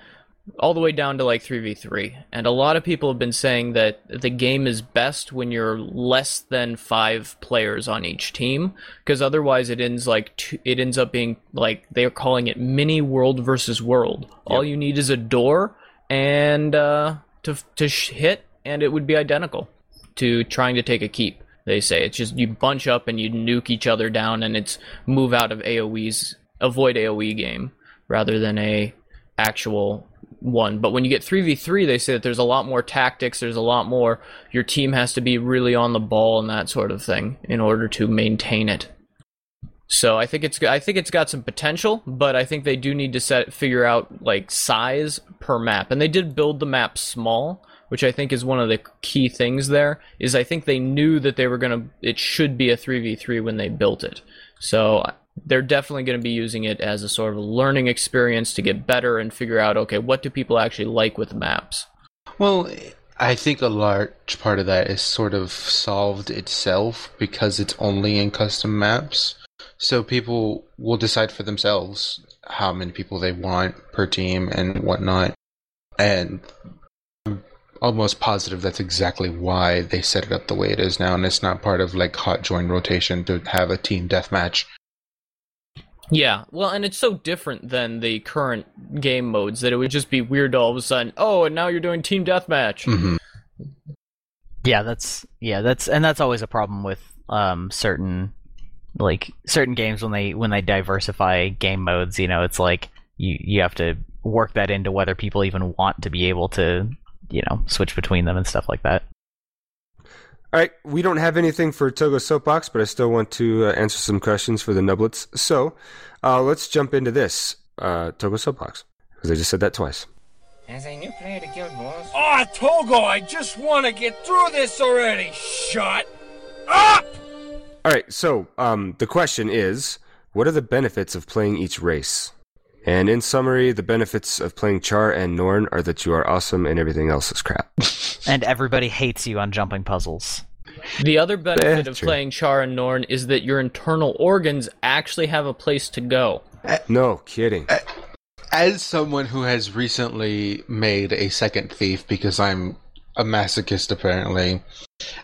all the way down to like 3v3. And a lot of people have been saying that the game is best when you're less than 5 players on each team because otherwise it ends like it ends up being like they're calling it mini world versus world. All you need is a door and uh to to sh- hit and it would be identical to trying to take a keep. They say it's just you bunch up and you nuke each other down and it's move out of AoE's avoid AoE game rather than a actual one. But when you get 3v3, they say that there's a lot more tactics, there's a lot more your team has to be really on the ball and that sort of thing in order to maintain it. So I think it's I think it's got some potential, but I think they do need to set figure out like size per map. And they did build the map small, which I think is one of the key things there is I think they knew that they were going to it should be a 3v3 when they built it. So they're definitely going to be using it as a sort of learning experience to get better and figure out okay, what do people actually like with maps? Well, I think a large part of that is sort of solved itself because it's only in custom maps. So people will decide for themselves how many people they want per team and whatnot. And I'm almost positive that's exactly why they set it up the way it is now, and it's not part of like hot join rotation to have a team deathmatch. Yeah, well, and it's so different than the current game modes that it would just be weird all of a sudden. Oh, and now you're doing team deathmatch. Mm-hmm. Yeah, that's yeah, that's and that's always a problem with um certain like certain games when they when they diversify game modes, you know, it's like you you have to work that into whether people even want to be able to, you know, switch between them and stuff like that. All right, we don't have anything for Togo Soapbox, but I still want to uh, answer some questions for the nublets. So uh, let's jump into this uh, Togo Soapbox because I just said that twice. As a new player to Guild Wars, Ah, Togo, I just want to get through this already. Shut up! All right, so um, the question is, what are the benefits of playing each race? And in summary, the benefits of playing Charr and Norn are that you are awesome and everything else is crap. [laughs] And everybody hates you on jumping puzzles. The other benefit Eh, of true. playing Charr and Norn is that your internal organs actually have a place to go. No kidding. As someone who has recently made a second thief because I'm a masochist apparently,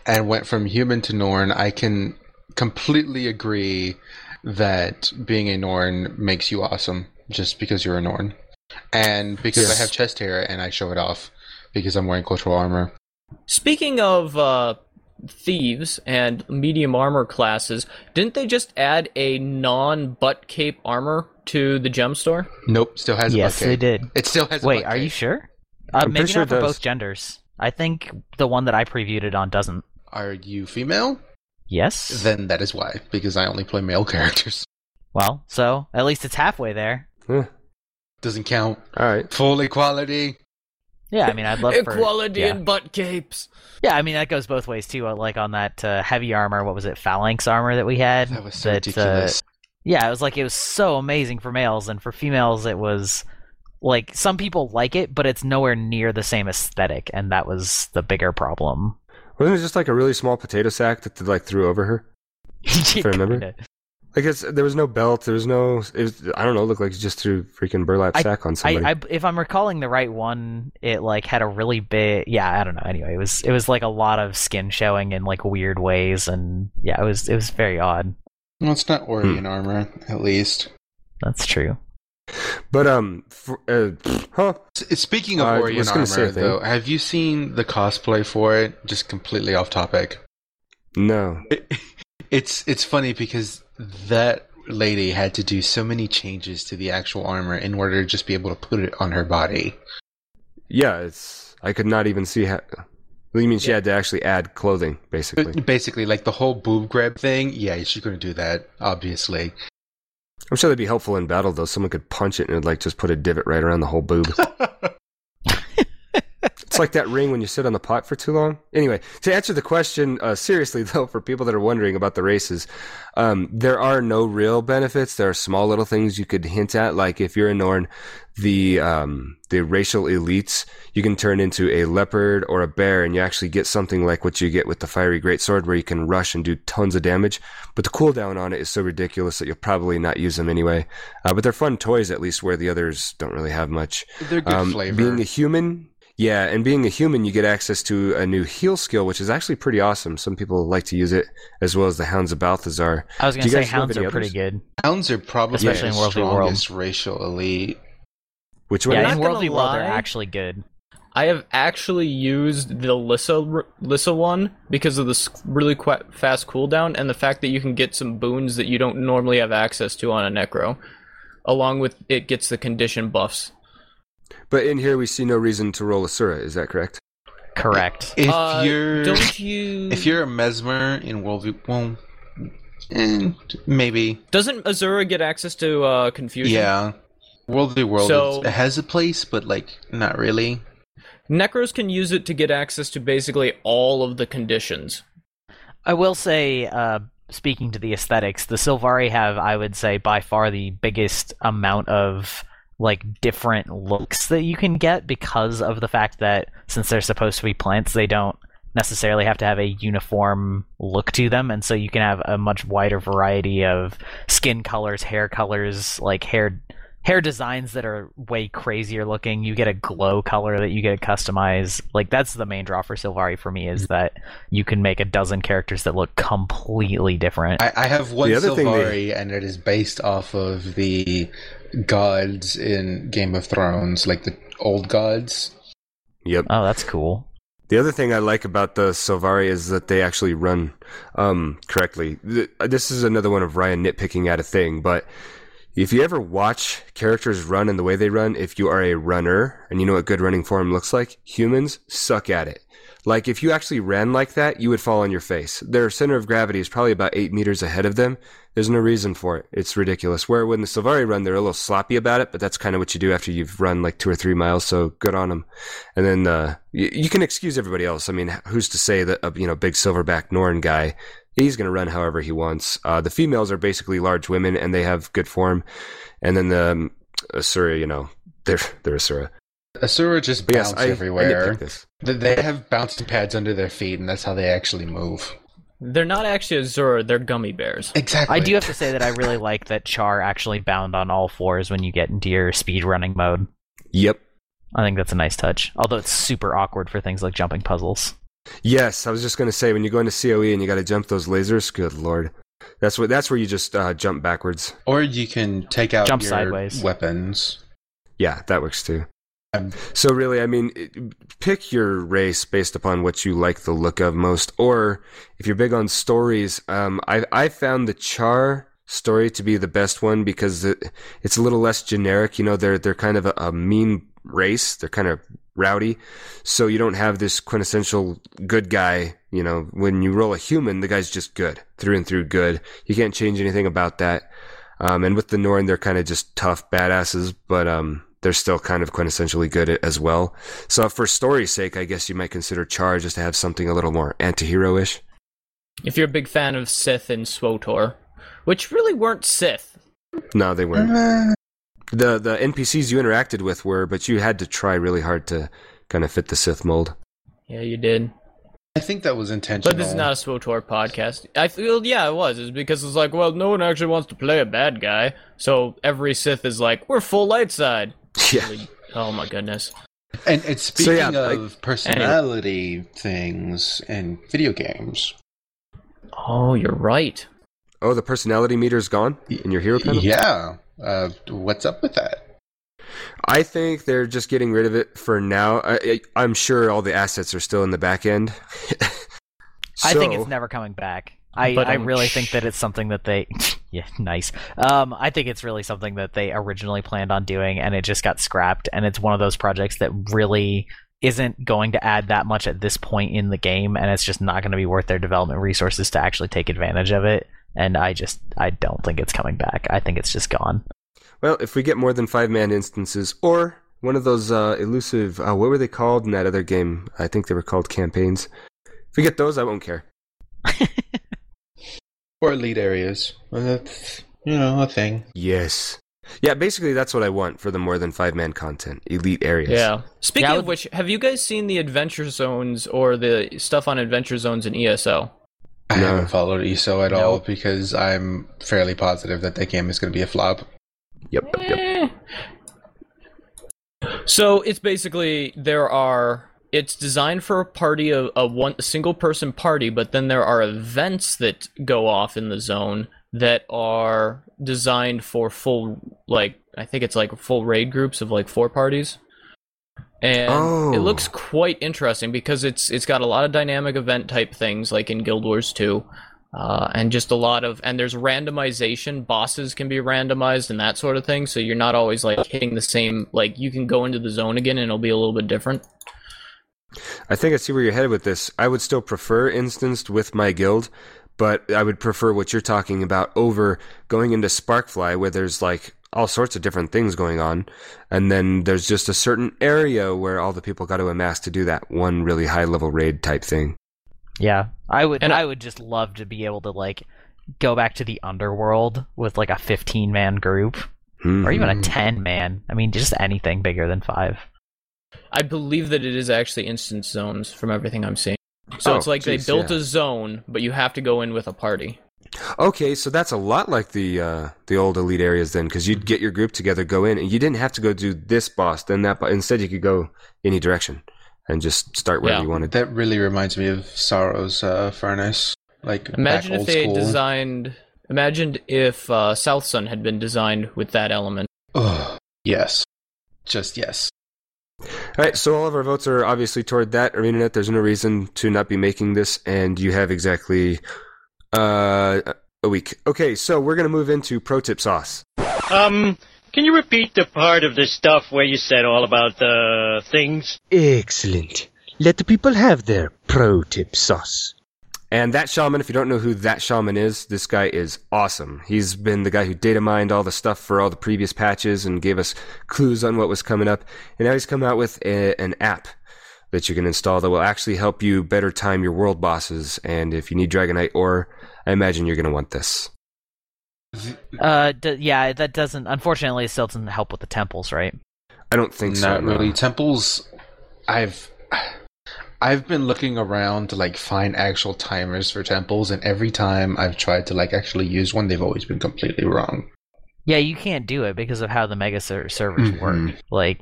and went from human to Norn, I can completely agree that being a Norn makes you awesome just because you're a Norn. And because I have chest hair and I show it off because I'm wearing cultural armor. Speaking of uh, thieves and medium armor classes, didn't they just add a non butt cape armor to the gem store? Nope, still has a yes, butt they did. It still has a Wait, butt are you sure? Uh, I'm maybe sure not for both genders. I think the one that I previewed it on doesn't. Are you female? Yes. Then that is why, because I only play male [laughs] characters. well, so at least it's halfway there. Eh, Doesn't count. all right. Full equality. Yeah, I mean, I'd love for Equality yeah. in butt capes. Yeah, I mean that goes both ways too. uh, Like on that uh, heavy armor, what was it, phalanx armor that we had? That was so uh, ridiculous. yeah, it was like it was so amazing for males, and for females, it was like some people like it, but it's nowhere near the same aesthetic, and that was the bigger problem. Wasn't it just like a really small potato sack that they like threw over her? [laughs] I remember. Kinda. Like it's, there was no belt. There was no. It was, I don't know. It looked like it just threw freaking burlap I- sack on somebody. I, I, if I'm recalling the right one, it like had a really big. Yeah, I don't know. Anyway, it was it was like a lot of skin showing in like weird ways, and yeah, it was it was very odd. Well, it's not Orion Hmm. armor, at least. That's true. but um, for, uh, huh? S- Speaking of Uh, I Orion was say armor, though, have you seen the cosplay for it? Just completely off topic. No. [laughs] It's it's funny because that lady had to do so many changes to the actual armor in order to just be able to put it on her body. Yeah, it's. I could not even see how. You mean she had to actually add clothing, basically? Uh, basically, like the whole boob grab thing. Yeah, she's going to do that, obviously. I'm sure that'd be helpful in battle, though. Someone could punch it and it'd, like just put a divot right around the whole boob. [laughs] it's like that ring when you sit on the pot for too long. Anyway, to answer the question uh, seriously, [laughs] though, for people that are wondering about the races, um, there are no real benefits. There are small little things you could hint at, like if you're a Norn, the um, the racial elites, you can turn into a leopard or a bear, and you actually get something like what you get with the fiery greatsword, where you can rush and do tons of damage. But the cooldown on it is so ridiculous that you'll probably not use them anyway. Uh, but they're fun toys, at least, where the others don't really have much. They're good Um, flavor. Being a human, yeah, and being a human, you get access to a new heal skill, which is actually pretty awesome. Some people like to use it, as well as the Hounds of Balthazar. I was gonna say guys know of hounds any are pretty good. Hounds are probably Especially the in World v. World. strongest racial elite. Which one? Yeah, in gonna World they're actually good. I have actually used the Lyssa Lyssa one because of the really qu- fast cooldown and the fact that you can get some boons that you don't normally have access to on a Necro, along with it gets the condition buffs. But in here, we see no reason to roll Asura. Is that correct? Correct. If Uh, you're don't you? if you're a mesmer in World v. Well, eh, maybe. doesn't Asura get access to uh, confusion? Yeah. World v. World So- it has a place, but like not really. Necros can use it to get access to basically all of the conditions. I will say, uh, speaking to the aesthetics, the Sylvari have, I would say, by far the biggest amount of like different looks that you can get because of the fact that since they're supposed to be plants, they don't necessarily have to have a uniform look to them, and so you can have a much wider variety of skin colors, hair colors, like hair hair designs that are way crazier looking. You get a glow color that you get to customize. Like that's the main draw for Sylvari for me is that you can make a dozen characters that look completely different. I, I have one The other thing Sylvari, they- and it is based off of the gods in Game of Thrones, like the old gods. Yep. oh, that's cool. The other thing I like about the Sylvari is that they actually run um, correctly. This is another one of Ryan nitpicking at a thing, but if you ever watch characters run and the way they run, if you are a runner and you know what good running form looks like, humans suck at it. Like if you actually ran like that, you would fall on your face. Their center of gravity is probably about eight meters ahead of them. There's no reason for it. It's ridiculous. Where when the Sylvari run, they're a little sloppy about it, but that's kind of what you do after you've run like two or three miles. So good on them. And then uh, you, you can excuse everybody else. I mean, who's to say that a you know big silverback Norn guy he's going to run however he wants. Uh, the females are basically large women and they have good form, and then the um, Asura, you know, they're they're Asura. Asura just But yes, bounce I, I everywhere. nitpick this. They have bouncing pads under their feet, and that's how they actually move. They're not actually Asura, they're gummy bears. Exactly. I do have to say that I really [laughs] like that Charr actually bound on all fours when you get into your speed running mode. Yep. I think that's a nice touch. Although it's super awkward for things like jumping puzzles. Yes, I was just gonna say when you go into COE and you got to jump those lasers. Good lord, that's what that's where you just uh, jump backwards. Or you can take out Jump your sideways. weapons. Yeah, that works too. Um, So really, I mean, pick your race based upon what you like the look of most, or if you're big on stories. Um, I I found the Charr story to be the best one because it, it's a little less generic. You know, they're they're kind of a, a mean race. They're kind of rowdy, so you don't have this quintessential good guy. You know, when you roll a human, the guy's just good through and through. Good. You can't change anything about that. Um, and with the Norn, they're kind of just tough badasses, but um, they're still kind of quintessentially good as well. So for story's sake, I guess you might consider Charr just to have something a little more anti-hero-ish. If you're a big fan of Sith and SWTOR, which really weren't Sith. No, they weren't. The the NPCs you interacted with were, but you had to try really hard to kind of fit the Sith mold. Yeah, you did. I think that was intentional. But this is not a SWTOR podcast. I feel, yeah, it was. It's because it's like, well, no one actually wants to play a bad guy. So every Sith is like, we're full light side. [laughs] Yeah. Oh my goodness. And, and So, speaking yeah, of like- personality things in video games, Oh, you're right. Oh, the personality meter's gone in your hero panel. yeah, uh, what's up with that? I think they're just getting rid of it for now. I, I, I'm sure all the assets are still in the back end. [laughs] I think it's never coming back. I, But, I really think that it's something that they [laughs] yeah nice um i think it's really something that they originally planned on doing and it just got scrapped and it's one of those projects that really isn't going to add that much at this point in the game and it's just not going to be worth their development resources to actually take advantage of it and i just i don't think it's coming back i think it's just gone Well, if we get more than five man instances, or one of those uh, elusive, uh, what were they called in that other game? I think they were called campaigns. If we get those, I won't care. [laughs] Or elite areas. Well, that's, you know, a thing. Yes. Yeah, basically that's what I want for the more than five man content. Elite areas. Yeah. Speaking Yeah, I of which, have you guys seen the adventure zones or the stuff on adventure zones in ESO? I No. haven't followed ESO at all Nope. because I'm fairly positive that that game is going to be a flop. Yep. Yep. Eh. So it's basically there are it's designed for a party of a one a single person party, but then there are events that go off in the zone that are designed for full like I think it's like full raid groups of like four parties. And Oh. it looks quite interesting because it's it's got a lot of dynamic event type things like in Guild Wars 2. Uh, and just a lot of and there's randomization bosses can be randomized and that sort of thing so you're not always like hitting the same like you can go into the zone again and it'll be a little bit different I think I see where you're headed with this. I would still prefer instanced with my guild, but I would prefer what you're talking about over going into Sparkfly where there's like all sorts of different things going on, and then there's just a certain area where all the people got to amass to do that one really high level raid type thing. yeah i would And I- i would just love to be able to like go back to the underworld with like a 15 man group or even a Mhm. 10 man i mean just anything bigger than five i believe that it is actually instance zones from everything i'm seeing so Oh, it's like geez, they built yeah. a zone but you have to go in with a party Okay, so that's a lot like the uh, the old elite areas then, because you'd get your group together, go in, and you didn't have to go do this boss, then that. Bo- Instead, you could go any direction and just start wherever Yeah. you wanted. That really reminds me of Sorrow's uh, Furnace. Like imagine back if old they school. designed imagined if uh, Southsun had been designed with that element Ugh, yes, just yes. All right, so all of our votes are obviously toward that. ArenaNet, there's no reason to not be making this, and you have exactly uh, a week. Okay, so we're gonna move into pro tip sauce. Um, can you repeat the part of the stuff where you said all about the things? Excellent. Let the people have their pro tip sauce. And that shaman, if you don't know who that shaman is, this guy is awesome. He's been the guy who data mined all the stuff for all the previous patches and gave us clues on what was coming up. And now he's come out with a, an app that you can install that will actually help you better time your world bosses. And if you need Dragonite ore, I imagine you're going to want this. Uh, d- yeah, that doesn't. Unfortunately, it still doesn't help with the temples, right? I don't think so. Not no. really. Temples, I've I've been looking around to like find actual timers for temples, and every time I've tried to like actually use one, they've always been completely wrong. Yeah, you can't do it because of how the mega ser- servers Mhm. work. Like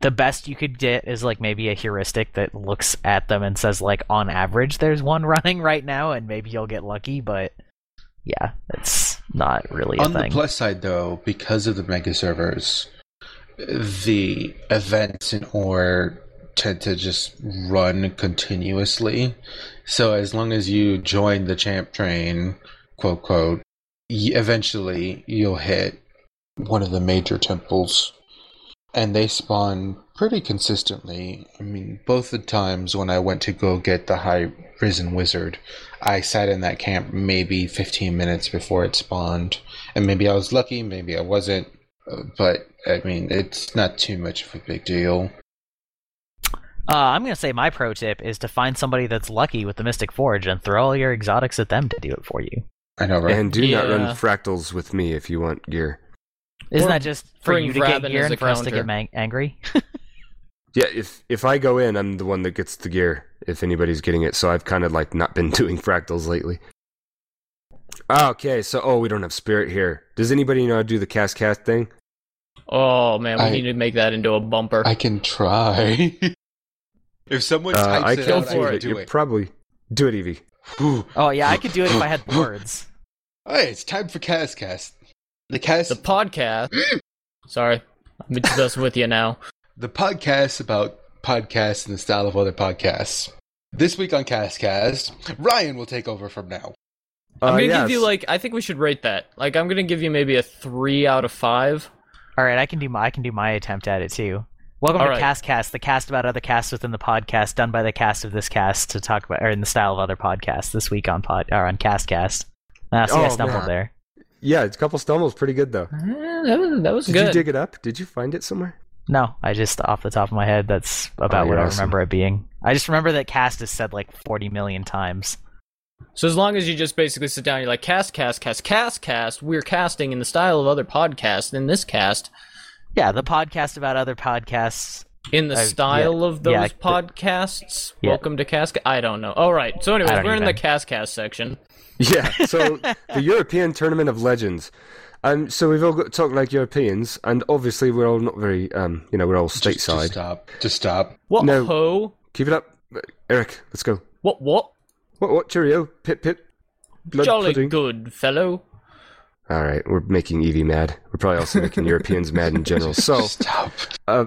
the best you could get is like maybe a heuristic that looks at them and says like on average there's one [laughs] running right now and maybe you'll get lucky, but yeah, it's not really a On the plus side, though, because of the mega servers, the events in Orr tend to just run continuously. So as long as you join the champ train, quote quote, eventually you'll hit one of the major temples, and they spawn pretty consistently. I mean, both the times when I went to go get the high risen wizard, I sat in that camp maybe 15 minutes before it spawned, and maybe I was lucky, maybe I wasn't. uh, But I mean, it's not too much of a big deal. Uh, I'm gonna say my pro tip is to find somebody that's lucky with the Mystic Forge and throw all your exotics at them to do it for you. I know, right? And do not run fractals with me if you want gear. Isn't that just for you to get gear and for us to get mang- angry? [laughs] Yeah, if if I go in, I'm the one that gets the gear. If anybody's getting it, so I've kind of like not been [laughs] doing fractals lately. Okay, so oh, we don't have spirit here. Does anybody know how to do the cast cast thing? Oh man, we I- need to make that into a bumper. I can try. [laughs] if someone Uh, types I it can't out, for I do it. do You it. probably do it, Evee. Oh yeah, I could do it if I had [coughs] boards. Hey, it's time for Cast Cast. The cast the podcast. [clears throat] Sorry, I'm just with you now. [laughs] the podcast about podcasts and the style of other podcasts. This week on Castcast, Ryan will take over from now. I'm Uh, gonna yes. give you like I think we should rate that. Like I'm gonna give you maybe a three out of five. All right, I can do my I can do my attempt at it too. Welcome All to right. Cast Cast, the cast about other casts within the podcast, done by the cast of this cast to talk about, or in the style of other podcasts. This week on pod or on Cast Cast. Ah, see, I Oh, stumbled man. there. Yeah, it's a couple stumbles, pretty good though. That was that was Did good. you dig it up? Did you find it somewhere? No, I just off the top of my head, that's about Oh, what you're I remember it being. I just remember that cast is said like 40 million times. So as long as you just basically sit down, you're like cast, cast, cast, cast, cast. We're casting in the style of other podcasts. In this cast, Yeah, the podcast about other podcasts. in the Uh, style yeah, of those yeah, the- podcasts. Yeah. Welcome to cast. I don't know. All right. So anyways, we're in the even. cast cast section. Yeah. So [laughs] the European Tournament of Legends. Um, so we've all got talked like Europeans, and obviously we're all not very, um, you know, we're all Just, just stop. Just stop. What No. ho? Keep it up, Eric. Let's go. What what? What? What? Cheerio. Pip pip. Blood Jolly pudding. good fellow. All right, we're making Evee mad. We're probably also making Europeans mad in general. [laughs] So, Stop. uh,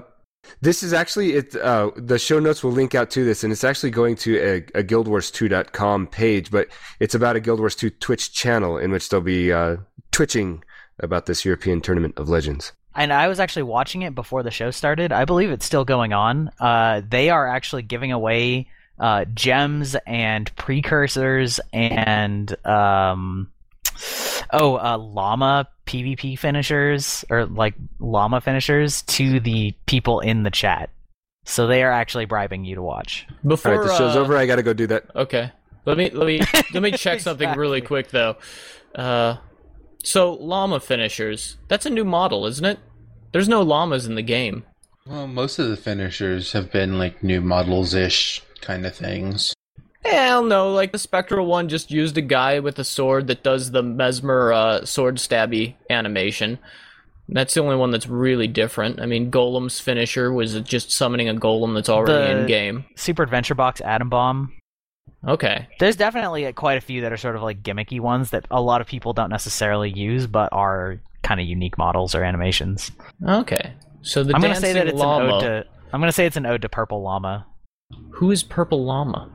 this is actually it. Uh, the show notes will link out to this, and it's actually going to a, a GuildWars2.com page, but it's about a Guild Wars 2 Twitch channel in which they'll be uh, twitching about this European Tournament of Legends. And I was actually watching it before the show started. I believe it's still going on. Uh, they are actually giving away uh, gems and precursors and um, oh, uh, llama PvP finishers or like llama finishers to the people in the chat. So they are actually bribing you to watch. Before All right, the show's uh, over. I got to go do that. Okay. Let me let me [laughs] let me check something really quick though. Uh, so llama finishers. That's a new model, isn't it? There's no llamas in the game. Well, most of the finishers have been like new models ish kind of things. Hell no, like the spectral one just used a guy with a sword that does the mesmer uh, sword stabby animation. That's the only one that's really different. I mean, Golem's finisher was just summoning a golem that's already The- in game. Super Adventure Box Atom Bomb. Okay. There's definitely uh, quite a few that are sort of like gimmicky ones that a lot of people don't necessarily use, but are kind of unique models or animations. Okay. So the I'm gonna say that it's llama. an ode to. I'm gonna say it's an ode to Purple Llama. Who is Purple Llama?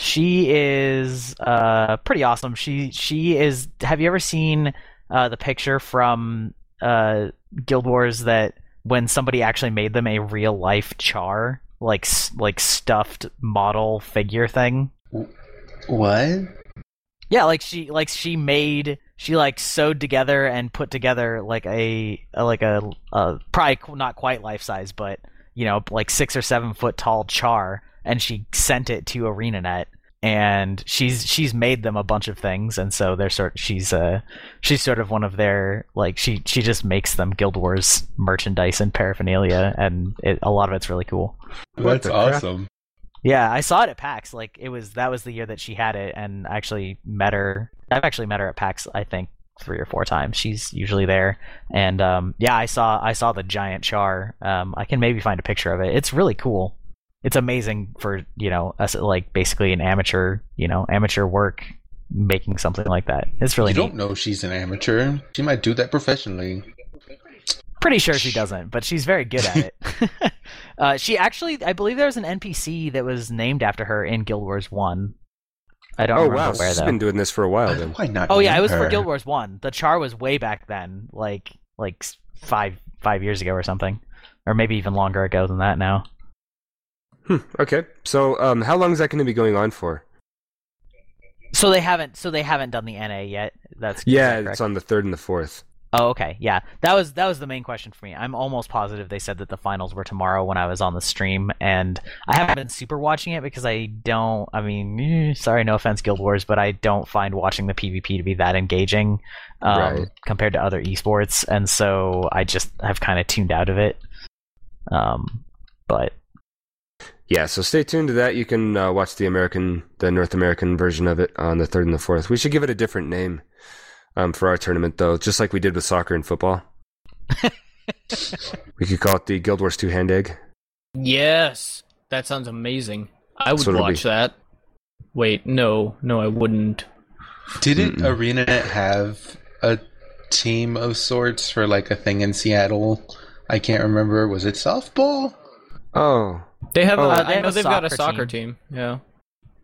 She is uh pretty awesome. She she is. Have you ever seen uh, the picture from uh, Guild Wars that when somebody actually made them a real life charr, like like stuffed model figure thing? What? Yeah, like she like she made she like sewed together and put together like a, a like a, a probably not quite life size, but you know like six or seven foot tall charr, and she sent it to ArenaNet and she's she's made them a bunch of things, and so they're sort she's uh she's sort of one of their like she she just makes them Guild Wars merchandise and paraphernalia, and it, a lot of it's really cool. That's awesome. Yeah, I saw it at PAX. Like it was that was the year that she had it, and I actually met her. I've actually met her at PAX. I think three or four times. She's usually there, and um, yeah, I saw I saw the giant charr. Um, I can maybe find a picture of it. It's really cool. It's amazing for you know us like basically an amateur you know amateur work making something like that. It's really you neat. don't know she's an amateur. She might do that professionally. Pretty sure she doesn't, but she's very good at it. [laughs] [laughs] uh, she actually, I believe there was an NPC that was named after her in Guild Wars One. I don't Oh remember wow, where she's though. been doing this for a while then. Why not? Oh yeah, it name was for? Guild Wars One. The charr was way back then, like like five five years ago or something, or maybe even longer ago than that now. Hmm, okay, so um, how long is that going to be going on for? So they haven't so they haven't done the NA yet. That's Yeah, it's on the third and the fourth. Oh, okay. Yeah, that was that was the main question for me. I'm almost positive they said that the finals were tomorrow when I was on the stream, and I haven't been super watching it because I don't. I mean, eh, sorry, no offense, Guild Wars, but I don't find watching the PvP to be that engaging um, Right. compared to other esports, and so I just have kind of tuned out of it. Um, but Yeah, so stay tuned to that. You can uh, watch the American, the North American version of it on the third and the fourth. We should give it a different name um, for our tournament, though, just like we did with soccer and football. [laughs] we could call it the Guild Wars Two Hand Egg. Yes, that sounds amazing. I would That's watch that. Wait, no, no, I wouldn't. Didn't Mm-mm. ArenaNet have a team of sorts for like a thing in Seattle? I can't remember. Was it softball? Oh, They have. Oh. a, Uh, they I know they've got a soccer soccer team. Yeah,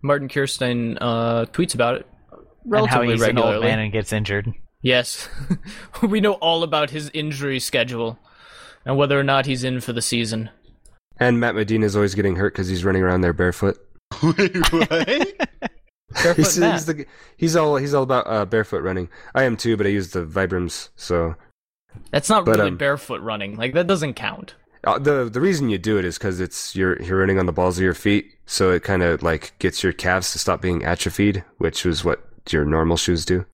Martin Kerstein uh, tweets about it and how relatively he's an regularly. old man and gets injured. Yes, [laughs] we know all about his injury schedule and whether or not he's in for the season. and Matt Medina is always getting hurt because he's running around there barefoot. [laughs] Wait, what? [laughs] Barefoot he's, he's, the, he's all he's all about uh, barefoot running. I am too, but I use the Vibrams, so That's not But, really um, barefoot running. Like that doesn't count. Uh, the the reason you do it is because it's you're you're running on the balls of your feet, so it kind of like gets your calves to stop being atrophied, which is what your normal shoes do.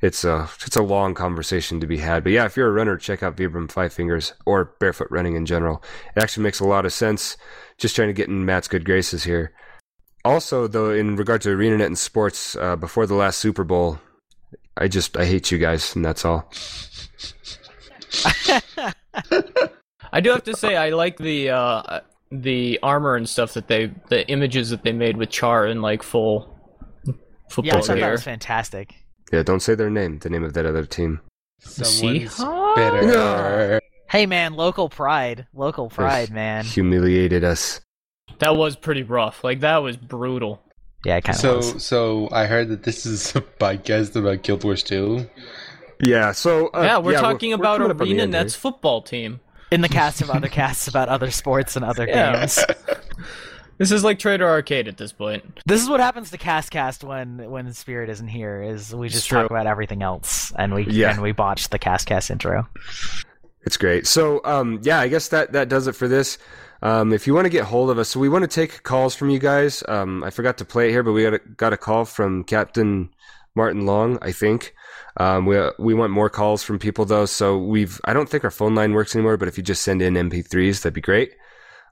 It's a it's a long conversation to be had, but yeah, if you're a runner, check out Vibram Five Fingers or barefoot running in general. It actually makes a lot of sense. Just trying to get in Matt's good graces here. Also, though, in regard to ArenaNet and sports, uh, before the last Super Bowl, I just I hate you guys, and that's all. [laughs] [laughs] I do have to say I like the uh, the armor and stuff that they the images that they made with Charr in like full Yeah, I football thought that was fantastic. Yeah, don't say their name. The name of that other team. Someone's Seahawks? bitter. Hey man, local pride, local pride, man. Humiliated us. That was pretty rough. Like that was brutal. Yeah, it kind of So, was. so I heard that this is [laughs] a podcast about Guild Wars 2. Yeah, so uh, yeah, we're talking we're about coming up on the Arena. Net's football team. In the cast of other casts about other sports and other Yeah. games. [laughs] This is like Trader Arcade at this point. This is what happens to Cast Cast when when Spirit isn't here. Is we just talk about everything else and we Yeah. and we botch the Cast Cast intro. It's great. So, um, yeah, I guess that that does it for this. Um, if you want to get hold of us, so we want to take calls from you guys. Um, I forgot to play it here, but we got a, got a call from Captain Martin Long, I think. Um, we we want more calls from people though. So we've I don't think our phone line works anymore, but if you just send in MP3s, that'd be great.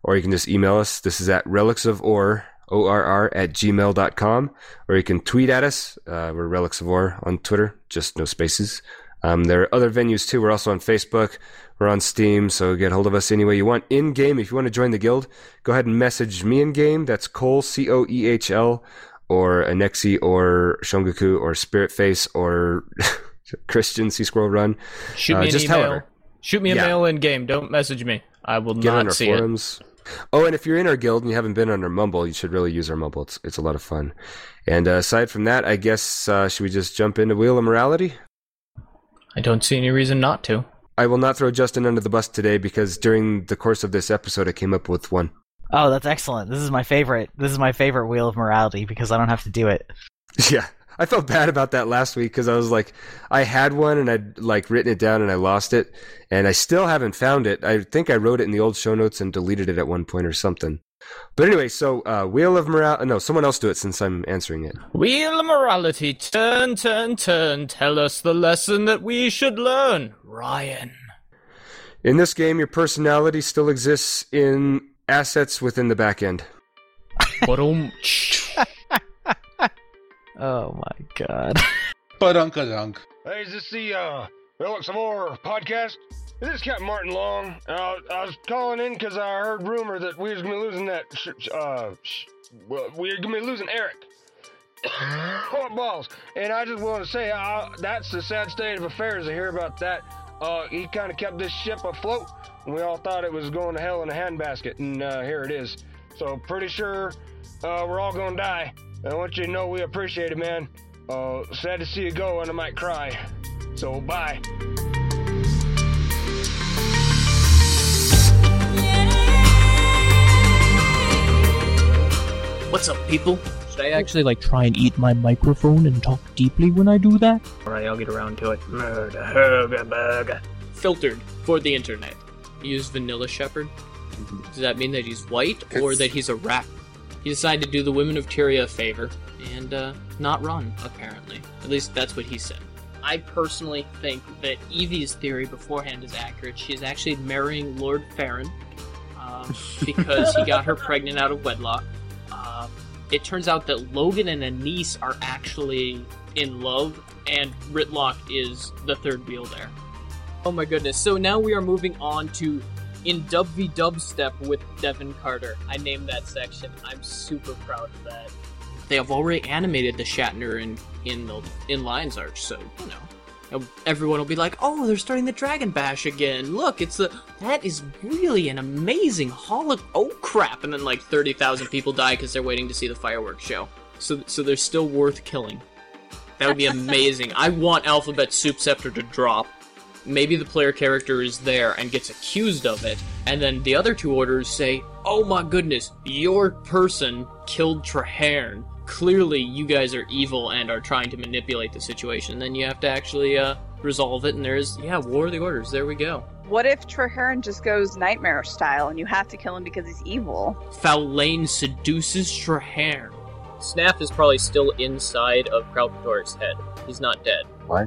Or you can just email us. This is at relics of or orr at gmail.com or you can tweet at us uh, we're relics of orr on twitter just no spaces um, there are other venues too we're also on facebook we're on steam so get hold of us any way you want in game if you want to join the guild go ahead and message me in game that's cole c-o-e-h-l or anexi or Shongaqu or spirit face or [laughs] christian sea squirrel run Shoot Uh, me an just email. however. Shoot me a Yeah. mail in game. Don't message me. I will get on not our see it. Oh, and if you're in our guild and you haven't been on our Mumble, you should really use our Mumble. It's it's a lot of fun. And uh, aside from that, I guess uh, should we just jump into Wheel of Morality? I don't see any reason not to. I will not throw Justin under the bus today because during the course of this episode, I came up with one. Oh, that's excellent. This is my favorite. This is my favorite Wheel of Morality because I don't have to do it. [laughs] Yeah, I felt bad about that last week because I was like, I had one and I'd like written it down and I lost it, and I still haven't found it. I think I wrote it in the old show notes and deleted it at one point or something. But anyway, so uh, Wheel of Morality. No, someone else do it since I'm answering it. Wheel of morality, turn, turn, turn. Tell us the lesson that we should learn. Ryan. In this game, your personality still exists in assets within the back end. Ba-dum. [laughs] Oh my god. But Uncle Dunk. Hey, is this the uh, Relics of Orr podcast? This is Captain Martin Long. Uh, I was calling in because I heard rumor that we was gonna be losing that. Sh- sh- uh, sh- well, we are gonna be losing Eric. [coughs] what balls? And I just want to say, uh, that's the sad state of affairs. I hear about that. Uh, he kind of kept this ship afloat, and we all thought it was going to hell in a handbasket, and uh, here it is. So pretty sure uh, we're all gonna die. I want you to know we appreciate it, man. Uh, sad to see you go, and I might cry. So bye. What's up, people? Should I actually like try and eat my microphone and talk deeply when I do that? Alright, I'll get around to it. Murder, hurga, burger. Filtered for the internet. Use Vanilla Shepherd. Does that mean that he's white or that he's a rat? He decided to do the women of Tyria a favor and uh, not run, apparently. At least that's what he said. I personally think that Evee's theory beforehand is accurate. She is actually marrying Lord Faren um, because he got her [laughs] pregnant out of wedlock. Uh, it turns out that Logan and Anise are actually in love, and Rytlock is the third wheel there. Oh my goodness. So now we are moving on to in Dub v Dubstep with Devon Carter. I named that section. I'm super proud of that. They have already animated the Shatner in in the in Lion's Arch, so you know. Everyone will be like, "Oh, they're starting the Dragon Bash again! Look, it's the that is really an amazing holo. Oh crap!" And then like thirty thousand people die because they're waiting to see the fireworks show. So so they're still worth killing. That would be [laughs] amazing. I want Alphabet Soup Scepter to drop. Maybe the player character is there and gets accused of it, and then the other two orders say, "Oh my goodness, your person killed Traherne. Clearly, you guys are evil and are trying to manipulate the situation." Then you have to actually uh, resolve it, and there's yeah, War of the Orders. There we go. What if Traherne just goes nightmare style and you have to kill him because he's evil? Faolain seduces Traherne. Snaff is probably still inside of Kralkator's head. He's not dead. What?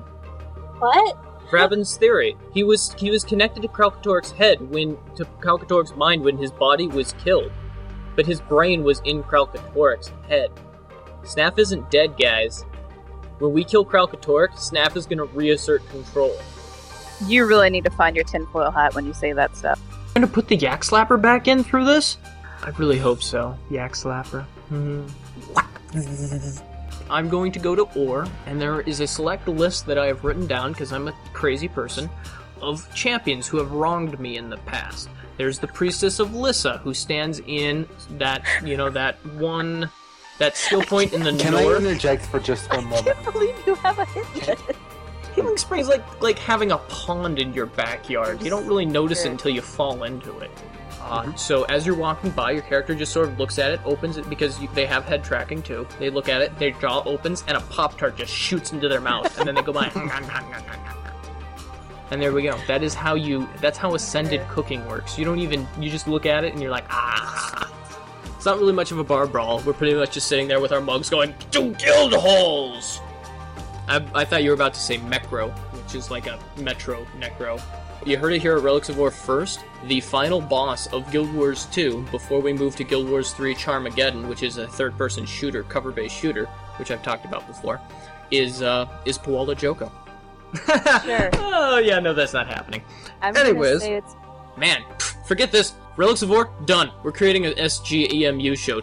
What? Kraven's theory. He was he was connected to Kralkator's head when to Kralkator's mind when his body was killed, but his brain was in Kralkator's head. Snaff isn't dead, guys. When we kill Kralkator, Snap is gonna reassert control. You really need to find your tinfoil hat when you say that stuff. Gonna put the Yak Slapper back in through this? I really hope so. Yak Slapper. Hmm. I'm going to go to Orr, and there is a select list that I have written down because I'm a crazy person of champions who have wronged me in the past. There's the Priestess of Lyssa, who stands in that, you know, that one, that skill point in the Can I north. interject for just one moment? I believe you have a hit list. Healing Spring is like like having a pond in your backyard. You don't really notice it until you fall into it. Uh, So as you're walking by, your character just sort of looks at it, opens it because you, they have head tracking too. They look at it, their jaw opens, and a pop tart just shoots into their mouth, and then they go by. [laughs] and there we go. That is how you. That's how ascended cooking works. You don't even. You just look at it and you're like, ah. It's not really much of a bar brawl. We're pretty much just sitting there with our mugs going, two guild holes. I, I thought you were about to say Mecro, which is like a Metro Necro. You heard it here at Relics of Orr first. The final boss of Guild Wars 2, before we move to Guild Wars 3 Charmageddon, which is a third person shooter, cover based shooter, which I've talked about before, is uh, is Palawa Joko. Sure. [laughs] Oh, yeah, no, that's not happening. I'm Anyways. say it's Man, pff, forget this. Relics of Orr, done. We're creating an SGEMU show.